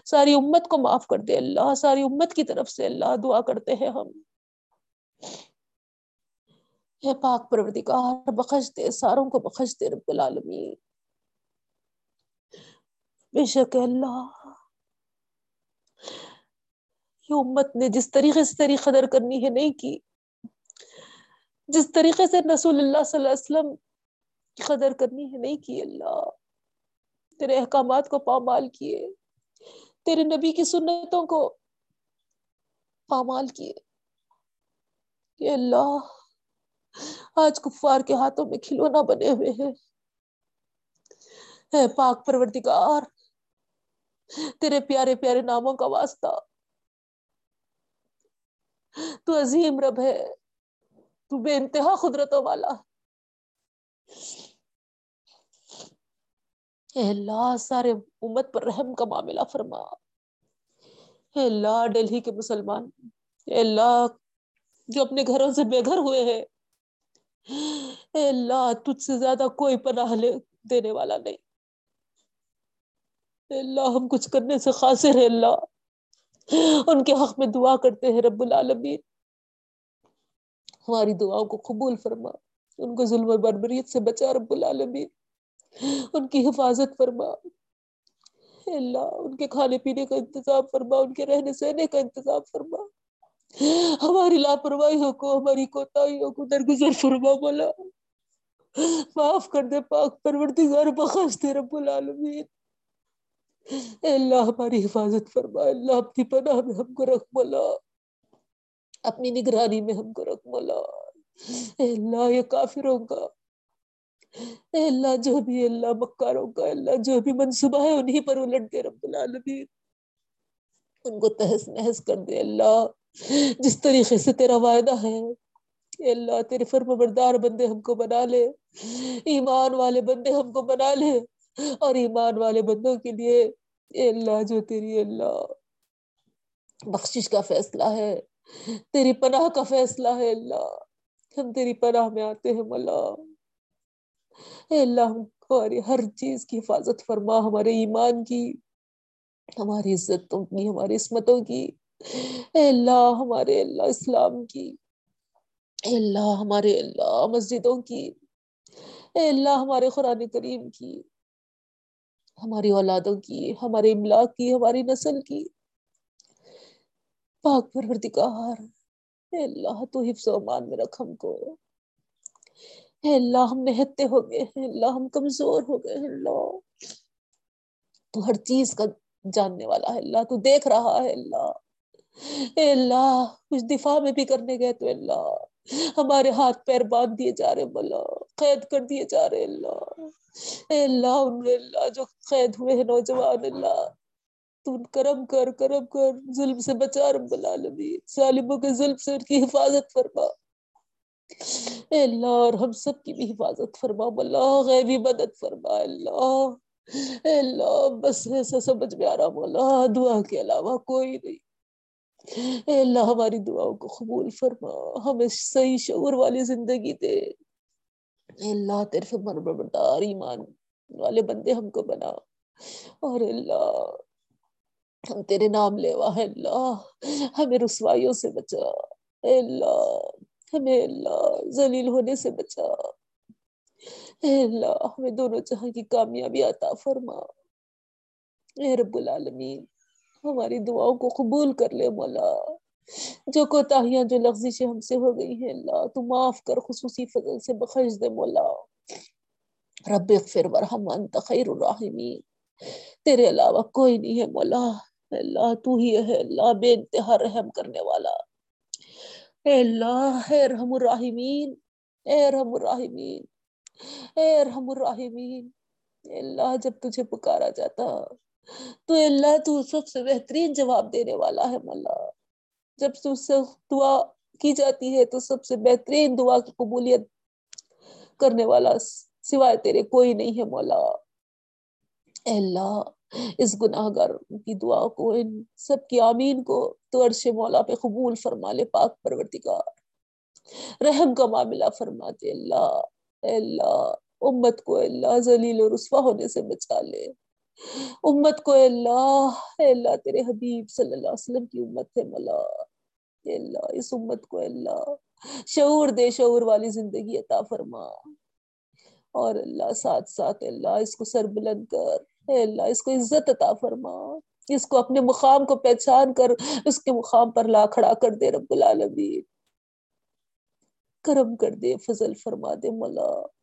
ساری امت کو معاف کر دے اللہ۔ ساری امت کی طرف سے اللہ، دعا کرتے ہیں ہم۔ اے پاک پروردگار بخش دے ساروں کو بخش دے رب العالمین۔ بے شک اللہ، یہ امت نے جس طریقے سے تیری قدر کرنی ہے نہیں کی، جس طریقے سے رسول اللہ صلی اللہ علیہ وسلم کی قدر کرنی ہے نہیں کی اللہ۔ تیرے احکامات کو پامال کیے، تیرے نبی کی سنتوں کو پامال کیے۔ کہ اللہ آج کفار کے ہاتھوں میں کھلونا بنے ہوئے ہیں۔ اے پاک پروردگار، تیرے پیارے پیارے ناموں کا واسطہ۔ تو عظیم رب ہے، تو بے انتہا قدرتوں والا۔ اے اللہ، سارے امت پر رحم کا معاملہ فرما۔ اے اللہ ڈلہی کے مسلمان۔ اے اللہ، جو اپنے گھروں سے بے گھر ہوئے ہیں۔ اے اللہ، تجھ سے زیادہ کوئی پناہ لے دینے والا نہیں۔ اے اللہ، ہم کچھ کرنے سے خاصر ہے اللہ۔ ان کے حق میں دعا کرتے ہیں رب العالمین۔ ہماری دعاؤں کو قبول فرما۔ ان کو ظلم و بربریت سے بچا رب العالمین۔ ان کی حفاظت فرما۔ اللہ، ان کے کھانے پینے کا انتظام فرما۔ ان کے رہنے سہنے کا انتظام فرما۔ ہماری لاپرواہیوں کو، ہماری کوتاہیوں کو درگزر فرما بولا معاف کر دے پاک پروردگار، بخش دے رب العالمین۔ اے اللہ، ہماری حفاظت فرما۔ اللہ، اپنی پناہ میں ہم کو رکھ مولا۔ اپنی نگرانی میں ہم کو رکھ مولا۔ اے اللہ، یہ کافروں کا۔ اے اللہ، جو بھی اللہ، مکاروں کا۔ اللہ، جو بھی منصوبہ ہے، انہی پر الٹ دے رب العالمین۔ ان کو تحس نحس کر دے۔ اللہ جس طریقے سے تیرا وعدہ ہے، اے اللہ، تیرے فرم بردار بندے ہم کو بنا لے، ایمان والے بندے ہم کو بنا لے، اور ایمان والے بندوں کے لیے اے اللہ، جو تیری اللہ بخشش کا فیصلہ ہے، تیری پناہ کا فیصلہ ہے اللہ، ہم تیری پناہ میں آتے ہیں، مولا۔ اے اللہ ہماری ہر چیز کی حفاظت فرما، ہمارے ایمان کی، ہماری عزتوں کی، ہماری عصمتوں کی اے اللہ ہمارے اللہ اسلام کی، اے اللہ ہمارے اللہ مسجدوں کی، اے اللہ ہمارے قرآن کریم کی، ہماری اولادوں کی، ہمارے املاک کی، ہماری نسل کی۔ پاک پروردگار، اے اللہ تو حفظ و امان میں رکھ ہم کو۔ اے اللہ ہم نہتے ہو گئے ہیں اللہ ہم کمزور ہو گئے ہیں اللہ۔ تو ہر چیز کا جاننے والا ہے اللہ تو دیکھ رہا ہے اللہ۔ اے اللہ کچھ دفاع میں بھی کرنے گئے تو اللہ۔ ہمارے ہاتھ پیر باندھ دیے جا رہے بلا قید کر دیے جا رہے اللہ۔ اے اللہ، ان اللہ جو قید ہوئے ہیں، نوجوان، اللہ۔ تو ان کرم کر کرم کر، ظلم سے بچا رب العالمین۔ ظالموں کے ظلم سے ان کی حفاظت فرما۔ اے اللہ، اور ہم سب کی بھی حفاظت فرما اللہ غیبی مدد فرما اللہ۔ اے اللہ، بس ایسا سمجھ میں آ رہا، مولا۔ دعا کے علاوہ کوئی نہیں۔ اے اللہ ہماری دعاؤں کو قبول فرما، ہمیں صحیح شعور والی زندگی دے۔ اے اللہ، تیرے فرمان بردار ایمان والے بندے ہم کو بنا۔ اور اللہ، ہم تیرے نام لیوا ہے۔ اللہ، ہمیں رسوائیوں سے بچا۔ اے اللہ، ہمیں اللہ ذلیل ہونے سے بچا۔ اے اللہ، ہمیں دونوں جہاں کی کامیابی عطا فرما۔ اے رب العالمین ہماری دعاؤں کو قبول کر لے مولا۔ جو کوتاہیاں جو لغزشیں ہم سے ہو گئی ہیں، اللہ تو معاف کر، خصوصی فضل سے بخش دے مولا۔ رب اغفر ورحم انت خیر الراحمین۔ تیرے علاوہ کوئی نہیں ہے مولا۔ اللہ تو ہی ہے، اللہ بے انتہا رحم کرنے والا۔ اے اللہ، اے ارحم الراحمین۔ اے ارحم الراحمین۔ اے ارحم الراحمین۔ اے اللہ، جب تجھے پکارا جاتا تو اللہ تو سب سے بہترین جواب دینے والا ہے مولا جب تجھ سے دعا کی جاتی ہے تو سب سے بہترین دعا کی قبولیت کرنے والا سوائے تیرے کوئی نہیں ہے مولا اے اللہ، اس گناہ گار کی دعا کو، ان سب کی آمین کو تو عرش مولا پہ قبول فرما لے، پاک پروردگار۔ رحم کا معاملہ فرماتے اللہ۔ اے اللہ، امت کو اللہ ذلیل و رسوا ہونے سے بچا لے۔ امت کو اے اللہ اے اللہ تیرے حبیب صلی اللہ علیہ وسلم کی امت ہے مولا، اے اللہ، اس امت کو اے اللہ، شعور دے، شعور والی زندگی عطا فرما۔ اور اللہ، ساتھ ساتھ اللہ، اس کو سر بلند کر، اے اللہ، اس کو عزت عطا فرما۔ اس کو اپنے مقام کو پہچان کر، اس کے مقام پر لا کھڑا کر دے رب العالمین۔ کرم کر دے، فضل فرما دے مولا۔